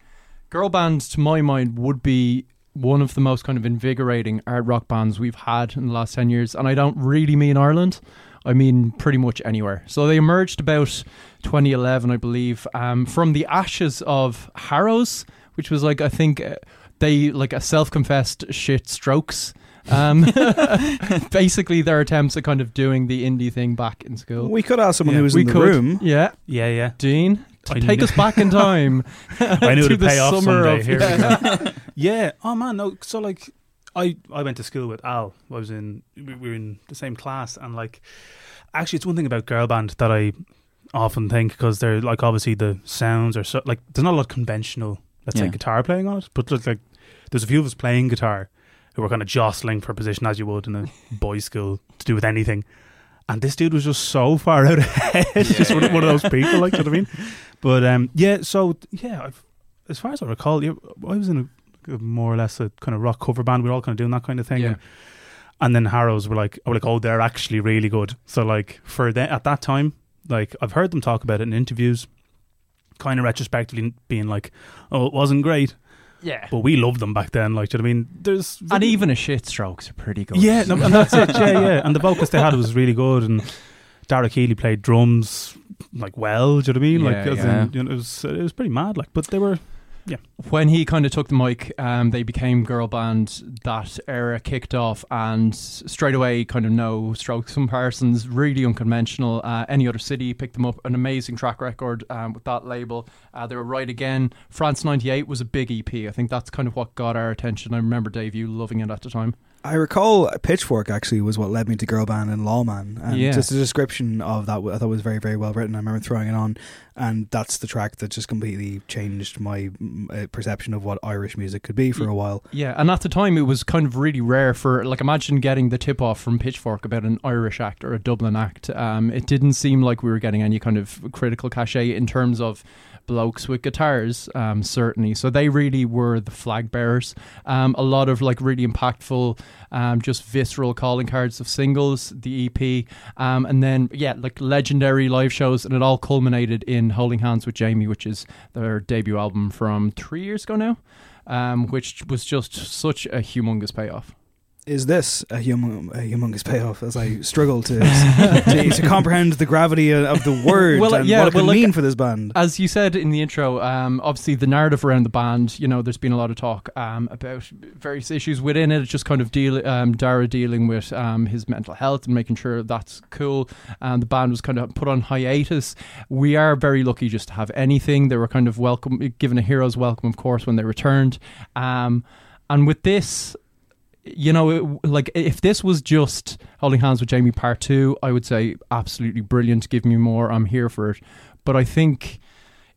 Girl band, to my mind, would be one of the most kind of invigorating art rock bands we've had in the last 10 years. And I don't really mean Ireland, I mean pretty much anywhere. So they emerged about 2011, I believe, um, from the ashes of Harrows, which was like, I think, uh, they like a self confessed shit strokes. Um, basically, their attempts at kind of doing the indie thing back in school. We could ask someone Yeah. who was we in the could, room. yeah. Yeah, yeah. Dean, t- I take knew- us back in time. I knew to it'd the pay off summer someday. of- Here yeah. we go. yeah. Oh man, no. So like, I I went to school with Al. I was in we were in the same class, and like, actually, it's one thing about girl band that I often think because they're like obviously the sounds are so like there's not a lot of conventional let's say Yeah. guitar playing on it, but look like there's a few of us playing guitar who were kind of jostling for position as you would in a boys' school to do with anything. And this dude was just so far out ahead, just one, of- one of those people, like you know what I mean. But um, yeah, so yeah, I've, as far as I recall, yeah, I was in a, more or less a kind of rock cover band. We were all kind of doing that kind of thing. Yeah. And, and then Harrows were like, oh, like, oh, they're actually really good. So like for the, at that time, like I've heard them talk about it in interviews, kind of retrospectively being like, oh, it wasn't great, Yeah. but we loved them back then. Like, do you know what I mean? There's And even a shit strokes are pretty good. yeah, no, and that's it. Yeah, yeah. And the vocals they had was really good, and Dara Kiely played drums like well. Do you know what I mean? like, Yeah, as yeah. in, you know, it was it was pretty mad. Like, but they were when he kind of took the mic, um, they became girl band. That era kicked off, and straight away, kind of no strokes comparisons. Really unconventional. Uh, Any other city picked them up. An amazing track record um, with that label. Uh, they were right again. France '98 was a big EP. I think that's kind of what got our attention. I remember Dave, you loving it at the time. I recall Pitchfork actually was what led me to girl band and Lawman, and Yeah. just the description of that I thought was very very well written. I remember throwing it on, and that's the track that just completely changed my uh, perception of what Irish music could be for a while. Yeah, and at the time it was kind of really rare for like imagine getting the tip off from Pitchfork about an Irish act or a Dublin act. Um, it didn't seem like we were getting any kind of critical cachet in terms of blokes with guitars, um, certainly. So they really were the flag bearers. Um, a lot of like really impactful, um, just visceral calling cards of singles, the EP, um, and then yeah, like legendary live shows, and it all culminated in Holding Hands with Jamie, which is their debut album from three years ago now um, which was just such a humongous payoff. Is this a, hum- a humongous payoff? As I struggle to, to to comprehend the gravity of the word Well, uh, and yeah, what it well, could mean for this band. As you said in the intro, um, obviously the narrative around the band, you know, there's been a lot of talk um, about various issues within it. It's just kind of deal, um, Dara dealing with um, his mental health and making sure that's cool. And the band was kind of put on hiatus. We are very lucky just to have anything. They were kind of welcome, given a hero's welcome, of course, when they returned. Um, and with this, you know, it, like if this was just Holding Hands with Jamie Part Two, I would say absolutely brilliant. Give me more. I'm here for it. But I think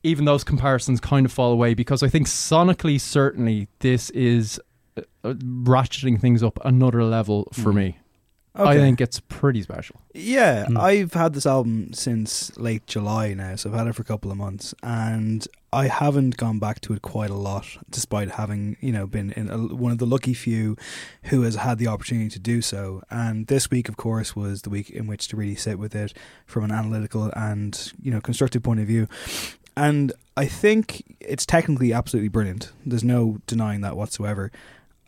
even those comparisons kind of fall away because I think sonically, certainly, this is uh, uh, ratcheting things up another level for me. I think it's pretty special. Yeah, Mm. I've had this album since late July now, so I've had it for a couple of months, and I haven't gone back to it quite a lot, despite having you know been in a, one of the lucky few who has had the opportunity to do so. And this week, of course, was the week in which to really sit with it from an analytical and you know constructive point of view. And I think it's technically absolutely brilliant. There's no denying that whatsoever.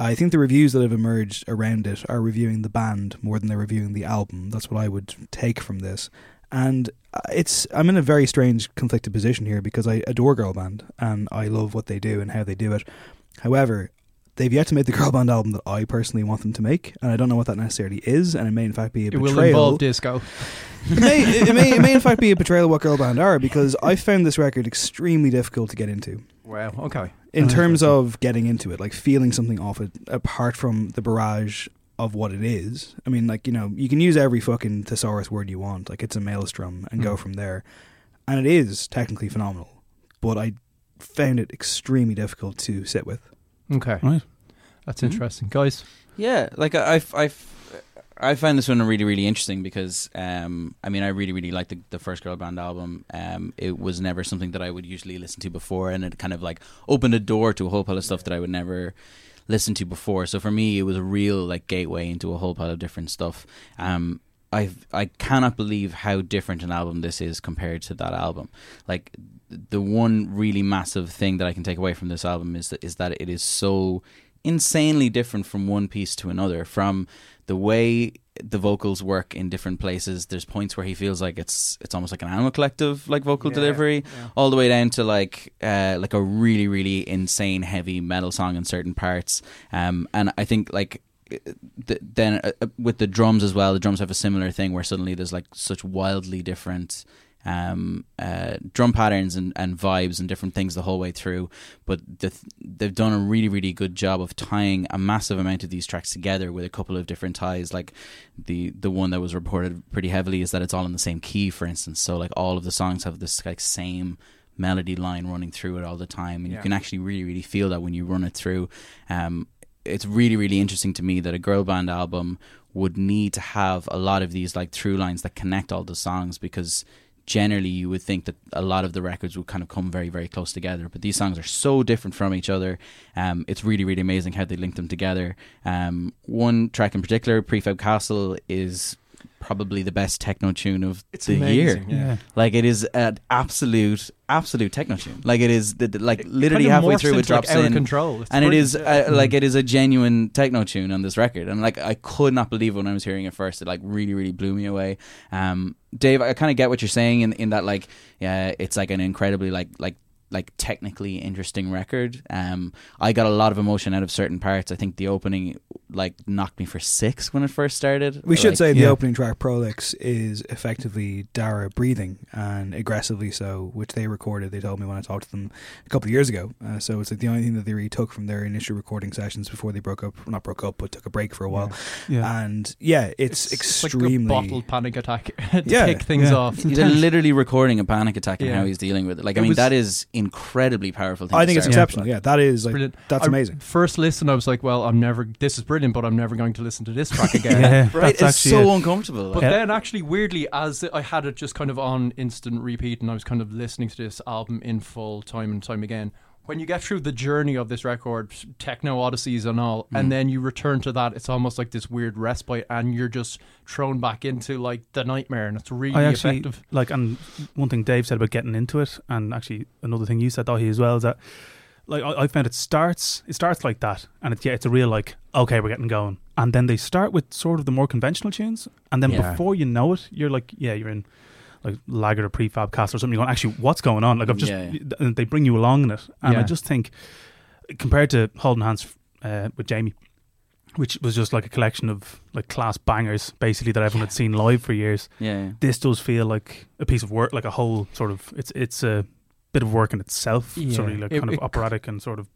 I think the reviews that have emerged around it are reviewing the band more than they're reviewing the album. That's what I would take from this. And uh, it's I'm in a very strange conflicted position here because I adore girl band and I love what they do and how they do it. However, they've yet to make the girl band album that I personally want them to make, and I don't know what that necessarily is. And it may in fact be a It will betrayal. involve disco. it, may, it, may, it may in fact be a betrayal of what girl band are because I found this record extremely difficult to get into Wow. Okay. in Oh, terms of getting into it, like feeling something off it, apart from the barrage of what it is. I mean, like you know, you can use every fucking thesaurus word you want, like it's a maelstrom, and go Mm. from there. And it is technically phenomenal, but I found it extremely difficult to sit with. Okay. Right. That's Mhm. interesting, guys. Yeah, like I, I've, I've, I find this one really, really interesting because, um, I mean, I really, really like the, the first girl band album. Um, it was never something that I would usually listen to before, and it kind of like opened a door to a whole pile of stuff that I would never listen to before. So for me, it was a real like gateway into a whole pile of different stuff. Um, I I cannot believe how different an album this is compared to that album. Like the one really massive thing that I can take away from this album is that is that it is so insanely different from one piece to another. From the way the vocals work in different places. There's points where he feels like it's it's almost like an animal collective like vocal Yeah, delivery, yeah. all the way down to like uh, like a really really insane heavy metal song in certain parts. Um, and I think like th- then uh, uh, with the drums as well, the drums have a similar thing where suddenly there's like such wildly different um, uh, drum patterns and, and vibes and different things the whole way through. But the, th- they've done a really, really good job of tying a massive amount of these tracks together with a couple of different ties. Like the the one that was reported pretty heavily is that it's all in the same key, for instance. So like all of the songs have this like same melody line running through it all the time, and Yeah. you can actually really, really feel that when you run it through. Um, it's really, really interesting to me that a girl band album would need to have a lot of these like through lines that connect all the songs because generally you would think that a lot of the records would kind of come very very close together but these songs are so different from each other. Um, it's really really amazing how they link them together. Um, one track in particular prefab castle is probably the best techno tune of It's the amazing, year. yeah. like it is an absolute absolute techno tune. Like it is the, the- like literally kind of halfway through it into, like, drops out of in. Control. It's and it brilliant, is yeah. uh, like it is a genuine techno tune on this record. And like I could not believe when I was hearing it first it like really really blew me away. Um Dave I kind of get what you're saying in in that like yeah it's like an incredibly like like like technically interesting record um I got a lot of emotion out of certain parts I think the opening like knocked me for six when it first started We should Like, say the yeah. opening track, Prolix, is effectively Dara breathing and aggressively so, which they recorded. They told me when I talked to them a couple of years ago. Uh, so it's like the only thing that they retook from their initial recording sessions before they broke up. Not broke up, but took a break for a while. Yeah. And yeah, it's, extremely. like a bottled panic attack to Yeah, kick things yeah. off. He's literally recording a panic attack and Yeah. how he's dealing with it. Like, I It mean, was- that is incredibly powerful. Thing I to think it's start with. exceptional. Yeah, that is like Brilliant. that's I- amazing. First listen, I was like, "Well, I'm never. This is brilliant, but I'm never going to listen to this track again." yeah, Right, that's it's so it. uncomfortable. But like. then, actually, weirdly, as I had it just kind of on instant repeat, and I was kind of listening to this album in full time and time again. When you get through the journey of this record, techno odysseys and all, Mm. and then you return to that, it's almost like this weird respite, and you're just thrown back into like the nightmare, and it's really I actually effective. like, and one thing Dave said about getting into it, and actually another thing you said, Daithí, as well, is that like I, I found it starts, it starts like that, and it's yeah, it's a real like, okay, we're getting going, and then they start with sort of the more conventional tunes, and then Yeah. before you know it, you're like, yeah, you're in like Laggard or Prefab Cast or something. You're going, actually, what's going on? Like I've just, Yeah, and they bring you along in it, and I just think compared to Holding Hands uh, with Jamie. Which was just like a collection of like class bangers, basically that everyone had seen live for years yeah, yeah. this does feel like a piece of work, like a whole sort of it's it's a bit of work in itself. Yeah. Sort of like It- kind of operatic and sort of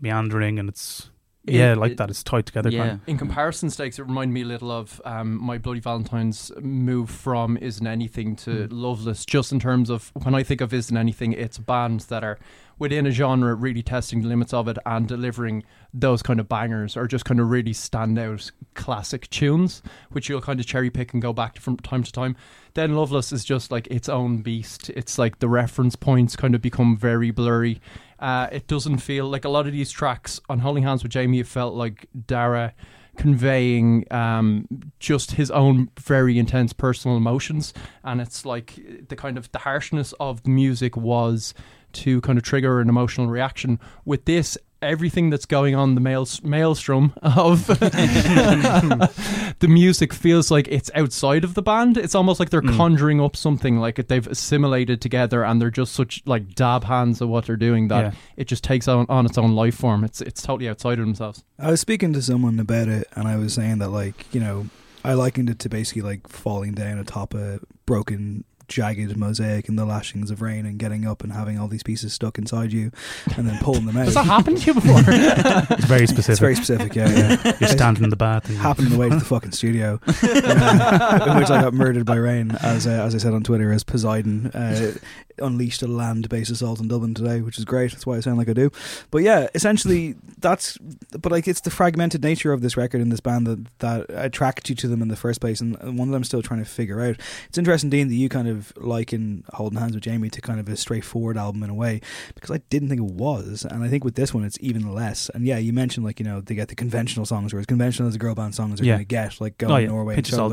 meandering, and it's It- yeah, like it- that. It's tied together. Yeah. Kind of. In comparison stakes, it reminded me a little of um, my Bloody Valentine's move from Isn't Anything to Mm. Loveless, just in terms of when I think of Isn't Anything, it's bands that are within a genre really testing the limits of it and delivering those kind of bangers or just kind of really standout classic tunes, which you'll kind of cherry pick and go back to from time to time. Then Loveless is just like its own beast. It's like the reference points kind of become very blurry. Uh, it doesn't feel like a lot of these tracks on Holding Hands with Jamie. It felt like Dara conveying um, just his own very intense personal emotions, and it's like the kind of the harshness of the music was to kind of trigger an emotional reaction. With this, everything that's going on the mael- maelstrom of the music feels like it's outside of the band. It's almost like they're Mm. conjuring up something like it, they've assimilated together, and they're just such like dab hands of what they're doing that Yeah. it just takes on, on its own life form. It's it's totally outside of themselves. I was speaking to someone about it, and I was saying that, like, you know, I likened it to basically like falling down atop a broken, jagged mosaic in the lashings of rain and getting up and having all these pieces stuck inside you and then pulling them out. Has that happened to you before? It's very specific. It's very specific, yeah. yeah. You're standing in the bath. And happened on the way to the fucking studio, uh, in which I got murdered by rain, as uh, as I said on Twitter, as Poseidon. Uh, unleashed a land-based assault in Dublin today, which is great. That's why I sound like I do. But yeah, essentially that's. But like, it's the fragmented nature of this record and this band that that attracts you to them in the first place, and one that I'm still trying to figure out. It's interesting, Dean, that you kind of liken Holding Hands with Jamie to kind of a straightforward album in a way, because I didn't think it was, and I think with this one it's even less. And yeah, you mentioned like you know they get the conventional songs, whereas conventional as a girl band songs are Yeah. going to get like Go Oh, yeah. Norway, and salt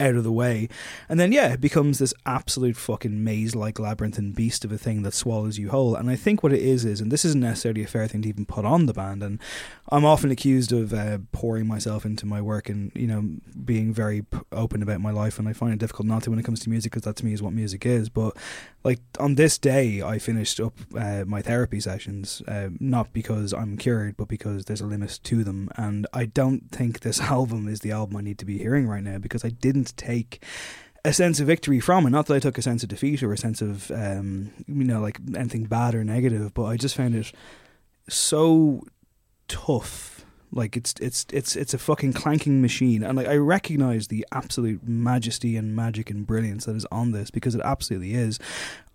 out of the way, and then yeah, it becomes this absolute fucking maze-like labyrinthine beast of a thing that swallows you whole. And I think what it is is, and this isn't necessarily a fair thing to even put on the band, and I'm often accused of uh, pouring myself into my work and you know being very open about my life, and I find it difficult not to when it comes to music because that to me is what music is. But like on this day, I finished up uh, my therapy sessions, uh, not because I'm cured, but because there's a limit to them, and I don't think this album is the album I need to be hearing right now because I didn't take a sense of victory from it. Not that I took a sense of defeat or a sense of um, you know like anything bad or negative, but I just found it so tough. Like it's it's it's it's a fucking clanking machine, and like I recognize the absolute majesty and magic and brilliance that is on this because it absolutely is.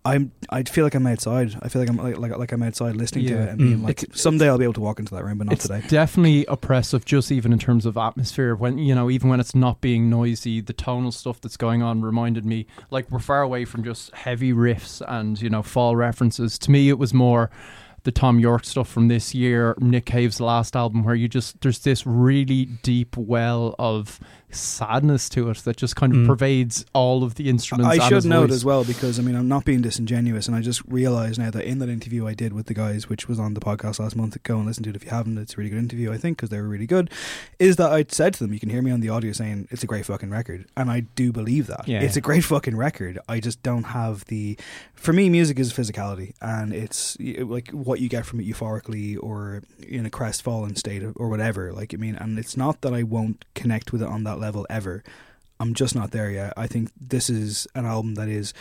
I'm I feel like I'm outside. I feel like I'm like like, like I'm outside listening to Yeah. it and being Mm. like It's- someday I'll be able to walk into that room, but not it's today. definitely oppressive, just even in terms of atmosphere. When you know, even when it's not being noisy, the tonal stuff that's going on reminded me like we're far away from just heavy riffs and you know fall references. To me, it was more the Thom Yorke stuff from this year, Nick Cave's last album, where you just there's this really deep well of sadness to it that just kind of Mm. pervades all of the instruments. I should note voice. as well because I mean I'm not being disingenuous, and I just realised now that in that interview I did with the guys, which was on the podcast last month, go and listen to it if you haven't. It's a really good interview, I think, because they were really good. Is that I said to them, you can hear me on the audio saying it's a great fucking record, and I do believe that Yeah. it's a great fucking record. I just don't have the. For me, music is physicality, and it's like what you get from it euphorically or in a crestfallen state or whatever. Like I mean, and it's not that I won't connect with it on that level ever. I'm just not there yet. I think this is an album that is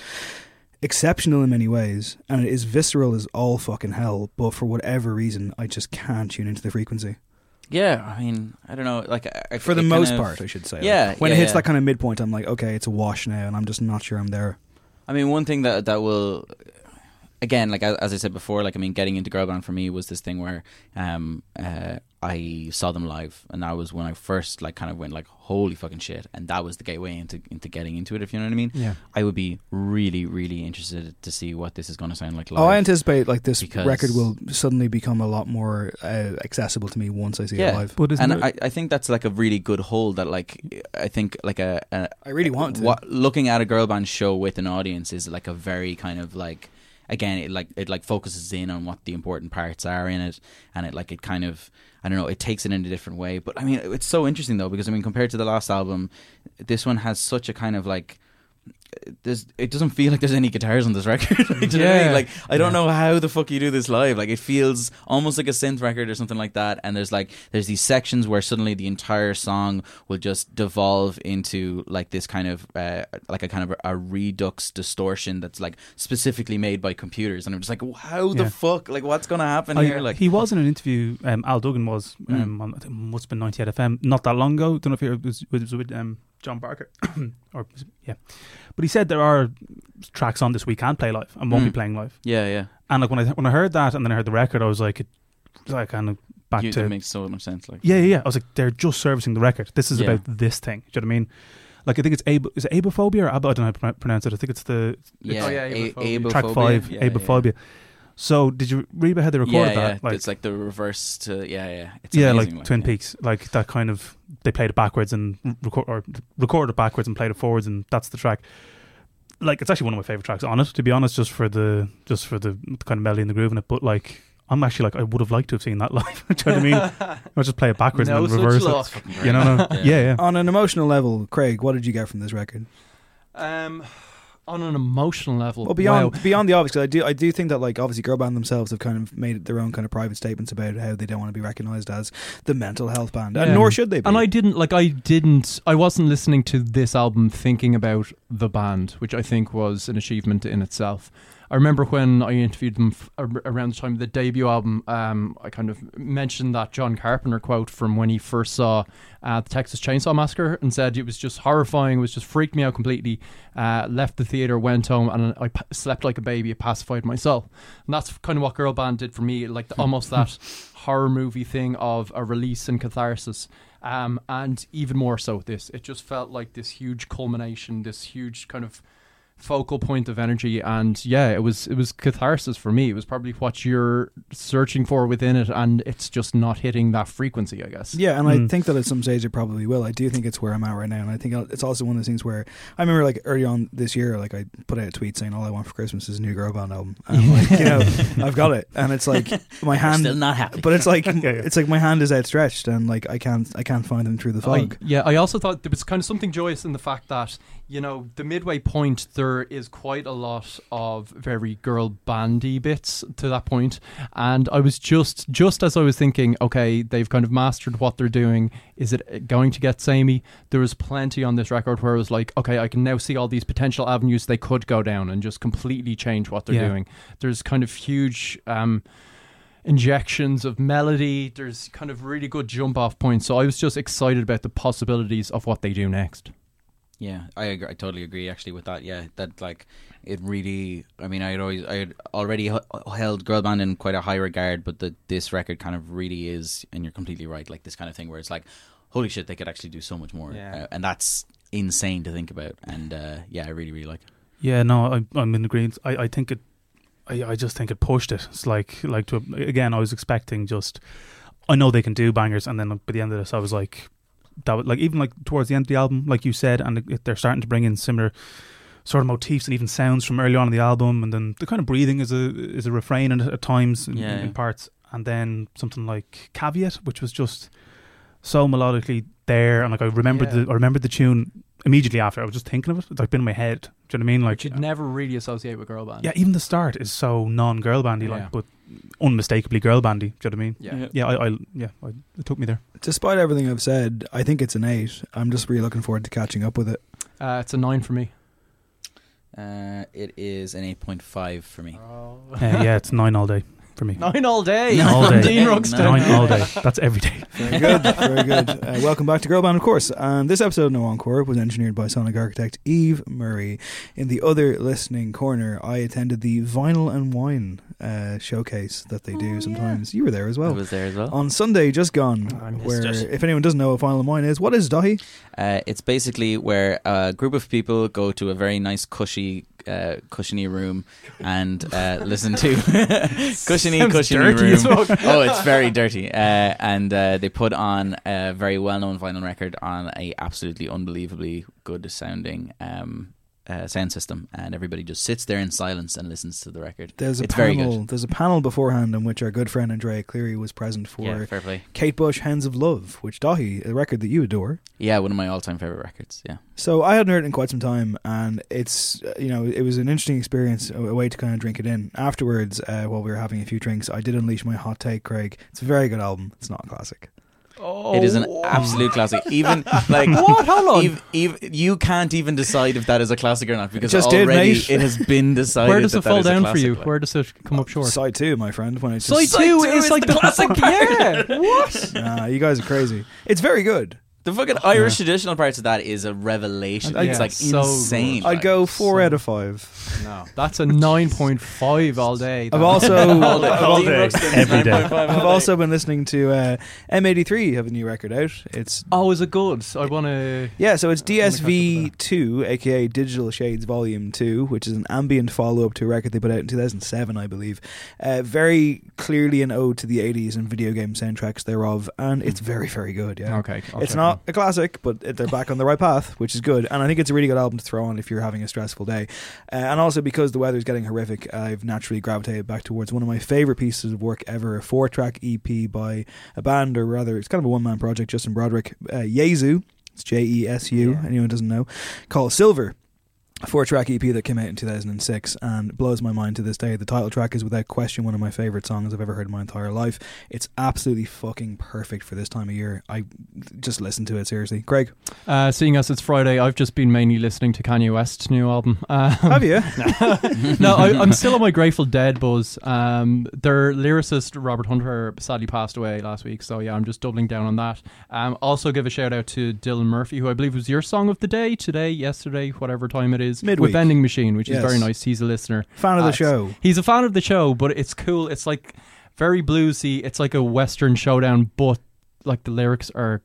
exceptional in many ways, and it is visceral as all fucking hell. But for whatever reason, I just can't tune into the frequency. Yeah, I mean, I don't know. Like I, For the most kind of- part, I should say. Like, Yeah, when yeah, it hits yeah. that kind of midpoint, I'm like, okay, it's a wash now, and I'm just not sure I'm there. I mean, one thing that that will, again, like as I said before, like I mean, getting into girl band for me was this thing where um, uh, I saw them live, and that was when I first like kind of went like, holy fucking shit, and that was the gateway into into getting into it. If you know what I mean. Yeah. I would be really, really interested to see what this is going to sound like live. Oh, I anticipate like this record will suddenly become a lot more uh, accessible to me once I see it live. But and it- I, I think that's like a really good hold. That like I think like a, a I really want to. what looking at a girl band show with an audience is like a very kind of like again it like it like focuses in on what the important parts are in it and it like it kind of I don't know it takes it in a different way. But I mean it's so interesting though because I mean compared to the last album this one has such a kind of like there's it doesn't feel like there's any guitars on this record like, know I mean? Yeah. like I don't know how the fuck you do this live like it feels almost like a synth record or something like that and there's like there's these sections where suddenly the entire song will just devolve into like this kind of uh, like a kind of a, redux distortion that's like specifically made by computers and I'm just like how the Yeah. fuck like what's gonna happen I- here like he was in an interview. Um, Al Duggan was. Mm. Um, on, I think it must have been 98 FM not that long ago. Don't know if it was, it was with um, John Barker or yeah, but he said there are tracks on this we can't play live and won't be Mm. playing live. yeah yeah And like when I when I heard that and then I heard the record, I was like, it, like kind of back You- to it makes so much sense like yeah, yeah, yeah. I was like, they're just servicing the record. This is Yeah. about this thing. Do you know what I mean? Like I think it's ab- is it Aibohphobia or ab- I don't know how to pro- pronounce it. I think it's the yeah, Oh, yeah, a- Aibohphobia. track five, Yeah, yeah. Aibohphobia. So did you read about how they recorded yeah, yeah. that? Like, it's like the reverse to yeah, yeah. It's yeah, amazing, like Twin yeah. Peaks, like that kind of. They played it backwards and record or recorded it backwards and played it forwards, and that's the track. Like it's actually one of my favorite tracks on it, to be honest. Just for the just for the kind of melody and the groove in it, but like. I'm actually like I would have liked to have seen that live. Do you know what I mean? I'll just play it backwards No and then reverse it. You know? yeah, yeah. On an emotional level, Craig, what did you get from this record? Um, on an emotional level, Well, beyond wow. beyond the obvious, 'cause I do I do think that like obviously girl band themselves have kind of made their own kind of private statements about how they don't want to be recognised as the mental health band, and Yeah. nor should they be. And I didn't like I didn't I wasn't listening to this album thinking about the band, which I think was an achievement in itself. I remember when I interviewed them f- around the time of the debut album. Um, I kind of mentioned that John Carpenter quote from when he first saw uh, the Texas Chainsaw Massacre and said it was just horrifying. It was just freaked me out completely. Uh, left the theater, went home, and I p- slept like a baby. It pacified myself, and that's kind of what Girl Band did for me. Like the, almost that horror movie thing of a release and catharsis. Um, and even more so this, it just felt like this huge culmination, this huge kind of focal point of energy and yeah it was it was catharsis for me it was probably what you're searching for within it and it's just not hitting that frequency i guess Yeah, and I Mm. think that at some stage it probably will. I do think it's where I'm at right now, and I think it's also one of those things where I remember like early on this year, like I put out a tweet saying all I want for Christmas is a new girl band album, and I'm like you know I've got it, and it's like my hand, Still not happy. but it's like yeah. it's like my hand is outstretched, and like I can't I can't find them through the I, fog. yeah, I also thought there was kind of something joyous in the fact that you know the midway point there is quite a lot of very girl bandy bits to that point, and I was just just as I was thinking, okay, they've kind of mastered what they're doing. Is it going to get samey? There was plenty on this record where I was like, okay, I can now see all these potential avenues they could go down and just completely change what they're Yeah. doing. There's kind of huge. Um, injections of melody. There's kind of really good jump off points. So I was just excited about the possibilities of what they do next. Yeah, I agree, I totally agree actually with that. Yeah, that like it really. I mean, I had always I had already h- held girl band in quite a high regard, but the this record kind of really is, and you're completely right. Like this kind of thing where it's like, holy shit, they could actually do so much more, Yeah. uh, and that's insane to think about. And uh, yeah, I really really like. it. Yeah, no, I, I'm in agreement. I, I think it. I, I just think it pushed it. It's like like to again. I was expecting just. I know they can do bangers, and then by the end of this, I was like, that was like even like towards the end of the album, like you said, and it, they're starting to bring in similar sort of motifs and even sounds from early on in the album, and then the kind of breathing is a is a refrain and at times in, Yeah. in parts, and then something like Caveat, which was just so melodically there, and like I remembered Yeah. the I remembered the tune immediately after. I was just thinking of it. It's like been in my head. Do you know what I mean? Like Which you'd never really associate with girl band. yeah, even the start is so non-girl bandy like, but unmistakably girl bandy. Do you know what I mean? Yeah. Yeah, I, I yeah, I, it took me there. Despite everything I've said, I think it's an eight. I'm just really looking forward to catching up with it. Uh, it's a nine for me. Uh, it is an eight point five for me. Uh, yeah, it's nine all day for me. Nine all day. All day. Dean No. Ruxton. Nine all day. That's every day. Very good, very good. Uh, welcome back to Girl Band, of course. And this episode of No Encore was engineered by sonic architect Eve Murray. In the other listening corner, I attended the Vinyl and Wine uh, showcase that they do sometimes. You were there as well. I well. was there as well. On Sunday, just gone, I missed where it. if anyone doesn't know what Vinyl and Wine is, what is Daithí? Uh, it's basically where a group of people go to a very nice, cushy, uh, cushiony room and uh, listen to cushiony, Sounds cushiony dirty room. as fuck. oh, it's very dirty. Uh, and uh, they put on a very well-known vinyl record on a absolutely unbelievably good sounding um, uh, sound system, and everybody just sits there in silence and listens to the record. There's a it's very panel. good. There's a panel beforehand in which our good friend Andrea Cleary was present for Yeah. Kate Bush, "Hounds of Love," which Daithí, a record that you adore. Yeah, one of my all-time favorite records. Yeah. So I hadn't heard it in quite some time, and it's uh, you know it was an interesting experience, a a way to kind of drink it in. Afterwards, uh, while we were having a few drinks, I did unleash my hot take, Craig. It's a very good album. It's not a classic. It is an oh. absolute classic. Even like what? Hold on. Ev- ev- you can't even decide if that is a classic or not because Just already mate. it has been decided. Where does that it fall down for you? like. Where does it come up short? Side two, my friend. When I Side just two two is is like the the classic. Yeah. What? Nah, you guys are crazy. It's very good. The fucking Irish traditional parts of that is a revelation. Yeah, it's like so insane. I'd go four so- out of five. No, that's a nine point five all day. I've also All day. I've, All day. Every day. all I've day. also been listening to uh, M83 have a new record out. It's Oh, is it good? I want to. Yeah, so it's catch up with DSV2, aka Digital Shades Volume 2, which is an ambient follow up to a record they put out in 2007, I believe. Uh, very clearly an ode to the 80s and video game soundtracks thereof, and it's very, very good, yeah. Okay, I'll it's check not a classic, but they're back on the right path, which is good. And I think it's a really good album to throw on if you're having a stressful day. Uh, and also because the weather's getting horrific, I've naturally gravitated back towards one of my favorite pieces of work ever a four track EP by a band, or rather, it's kind of a one man project, Justin Broadrick, uh, Jesu. It's J E S U, anyone doesn't know, called Silver. Four track EP that came out in 2006 and blows my mind to this day. The title track is without question one of my favorite songs I've ever heard in my entire life. It's absolutely fucking perfect for this time of year. I just listen to it seriously. Greg, Uh, seeing as it's Friday, I've just been mainly listening to Kanye West's new album. Um, have you? no, I, I'm still on my Grateful Dead buzz. Um, their lyricist Robert Hunter sadly passed away last week, so yeah, I'm just doubling down on that. Um, also, give a shout out to Dylan Murphy, who I believe was your song of the day today, yesterday, whatever time it is, Midweek. with Vending Machine, which Yes. is very nice. He's a listener. Fan of the Uh, show. He's a fan of the show, but it's cool. It's like very bluesy. It's like a Western showdown, but like the lyrics are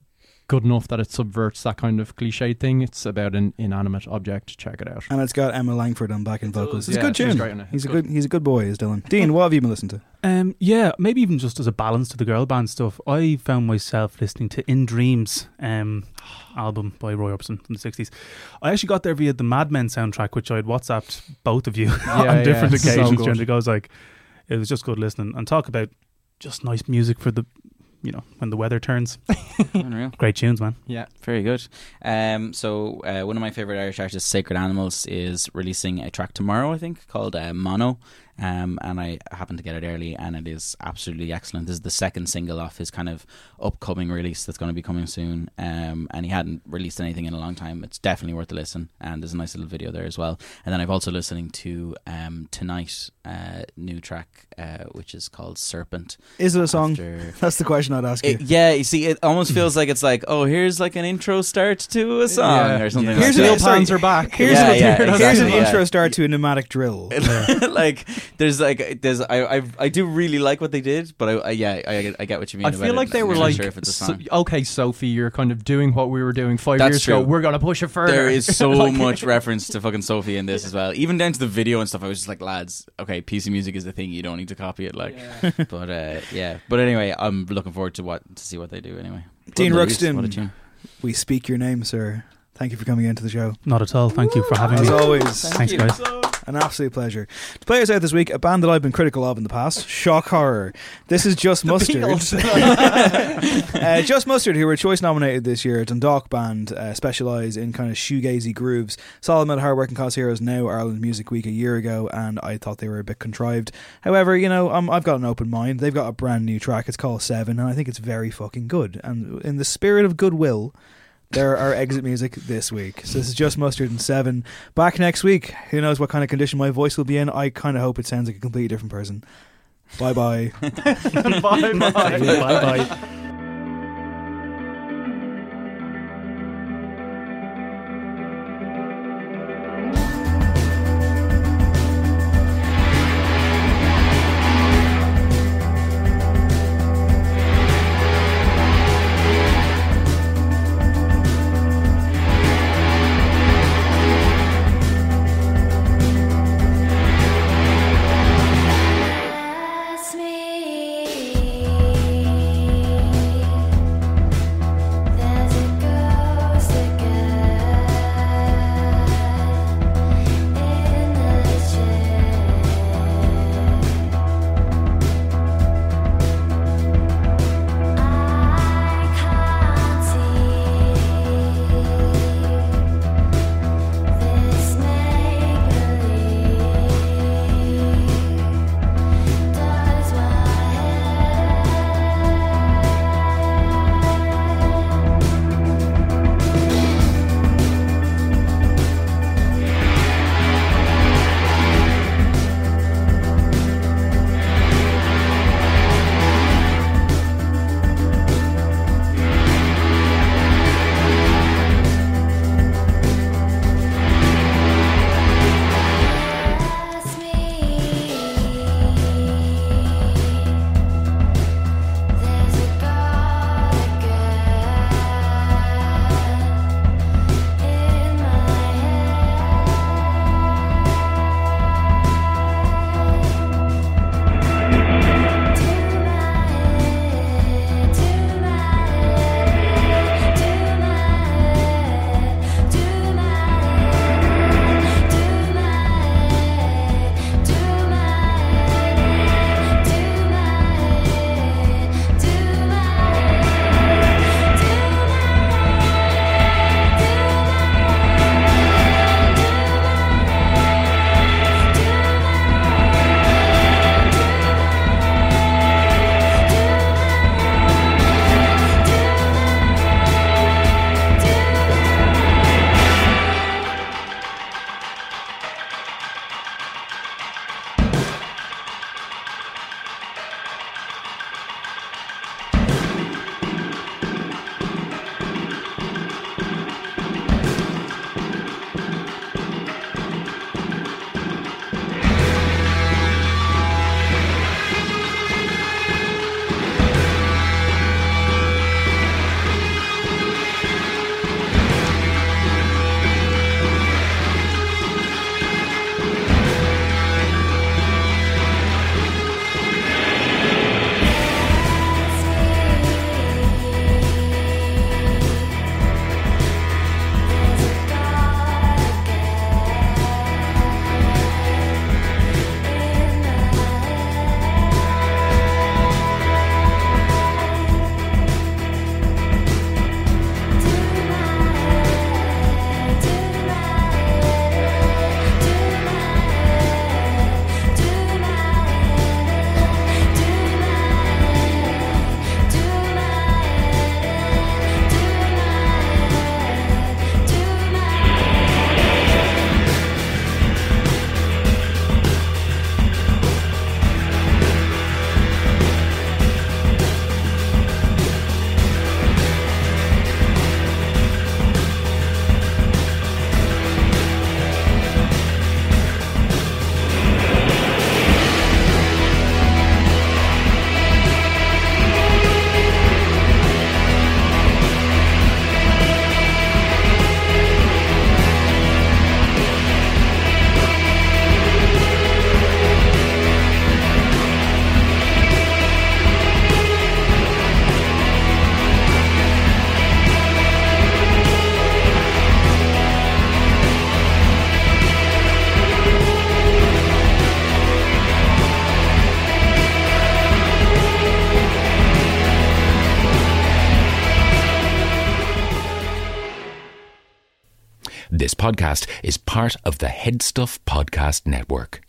good enough that it subverts that kind of cliche thing. It's about an inanimate object. Check it out. And it's got Emma Langford on backing vocals. It's Yeah, a good tune. great in it. He's a It's good. He's a good boy. Is Dylan. Dean, what have you been listening to? Um, yeah, maybe even just as a balance to the girl band stuff, I found myself listening to In Dreams um, album by Roy Orbison from the 60s. I actually got there via the Mad Men soundtrack, which I had WhatsApped both of you on yeah, different it's so occasions good. during the go. I was like, it was just good listening. And talk about just nice music for the, you know, when the weather turns. Unreal. Great tunes, man. Yeah. Very good. Um, so uh, one of my favorite Irish artists, Sacred Animals, is releasing a track tomorrow, I think, called uh, Mono. Um, and I happened to get it early, and it is absolutely excellent. This is the second single off his kind of upcoming release that's going to be coming soon. Um, and he hadn't released anything in a long time. It's definitely worth a listen, and there's a nice little video there as well. And then I've also listening to um, tonight uh, new track, uh, which is called Serpent. Is it a song? After- That's the question I'd ask you. it, yeah, you see, it almost feels like it's like, oh, here's like an intro start to a song Yeah. or something. Yeah. like Here's that. an- pans are back. Here's, Yeah, an, yeah, here's an intro start to a pneumatic drill. like there's like there's I I I do really like what they did, but I, I yeah I, get- I get what you mean. I about feel it. like they I'm were like, sure if it's a so- okay, Sophie, you're kind of doing what we were doing five That's years true. ago. We're gonna push it further. There is so Like- much reference to fucking Sophie in this as well. Even down to the video and stuff. I was just like, lads, okay, PC music is the thing. You don't need to copy it. Like, but uh, yeah. But anyway, I'm looking forward to what to see what they do. Anyway, Dean Good. Ruxton. What a tune. We speak your name, sir. Thank you for coming into the show. Not at all. Thank you for having As me. always, Thanks, guys. An absolute pleasure. To play us out this week, a band that I've been critical of in the past, Shock Horror. This is Just Mustard. uh, Just Mustard, who were choice nominated this year, Dundalk band, uh, specialise in kind of shoegazy grooves. Solid Metal Hard Working Class Heroes, now Ireland Music Week a year ago, and I thought they were a bit contrived. However, you know, um, I've got an open mind. They've got a brand new track. It's called Seven, and I think it's very fucking good. And in the spirit of goodwill, there are exit music this week. So this is just mustard and seven. Back next week. Who knows what kind of condition my voice will be in? I kind of hope it sounds like a completely different person. Bye bye. bye bye. Bye bye. This podcast is part of the Headstuff Podcast Network.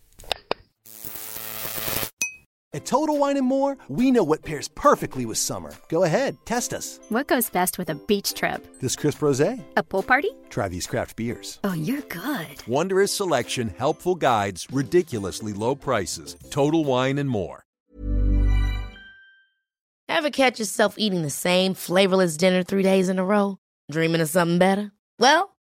At Total Wine and More, we know what pairs perfectly with summer. Go ahead, test us. What goes best with a beach trip? This crisp rosé. A pool party? Try these craft beers. Oh, you're good. Wondrous selection, helpful guides, ridiculously low prices. Total Wine and More. Ever catch yourself eating the same flavorless dinner three days in a row? Dreaming of something better? Well,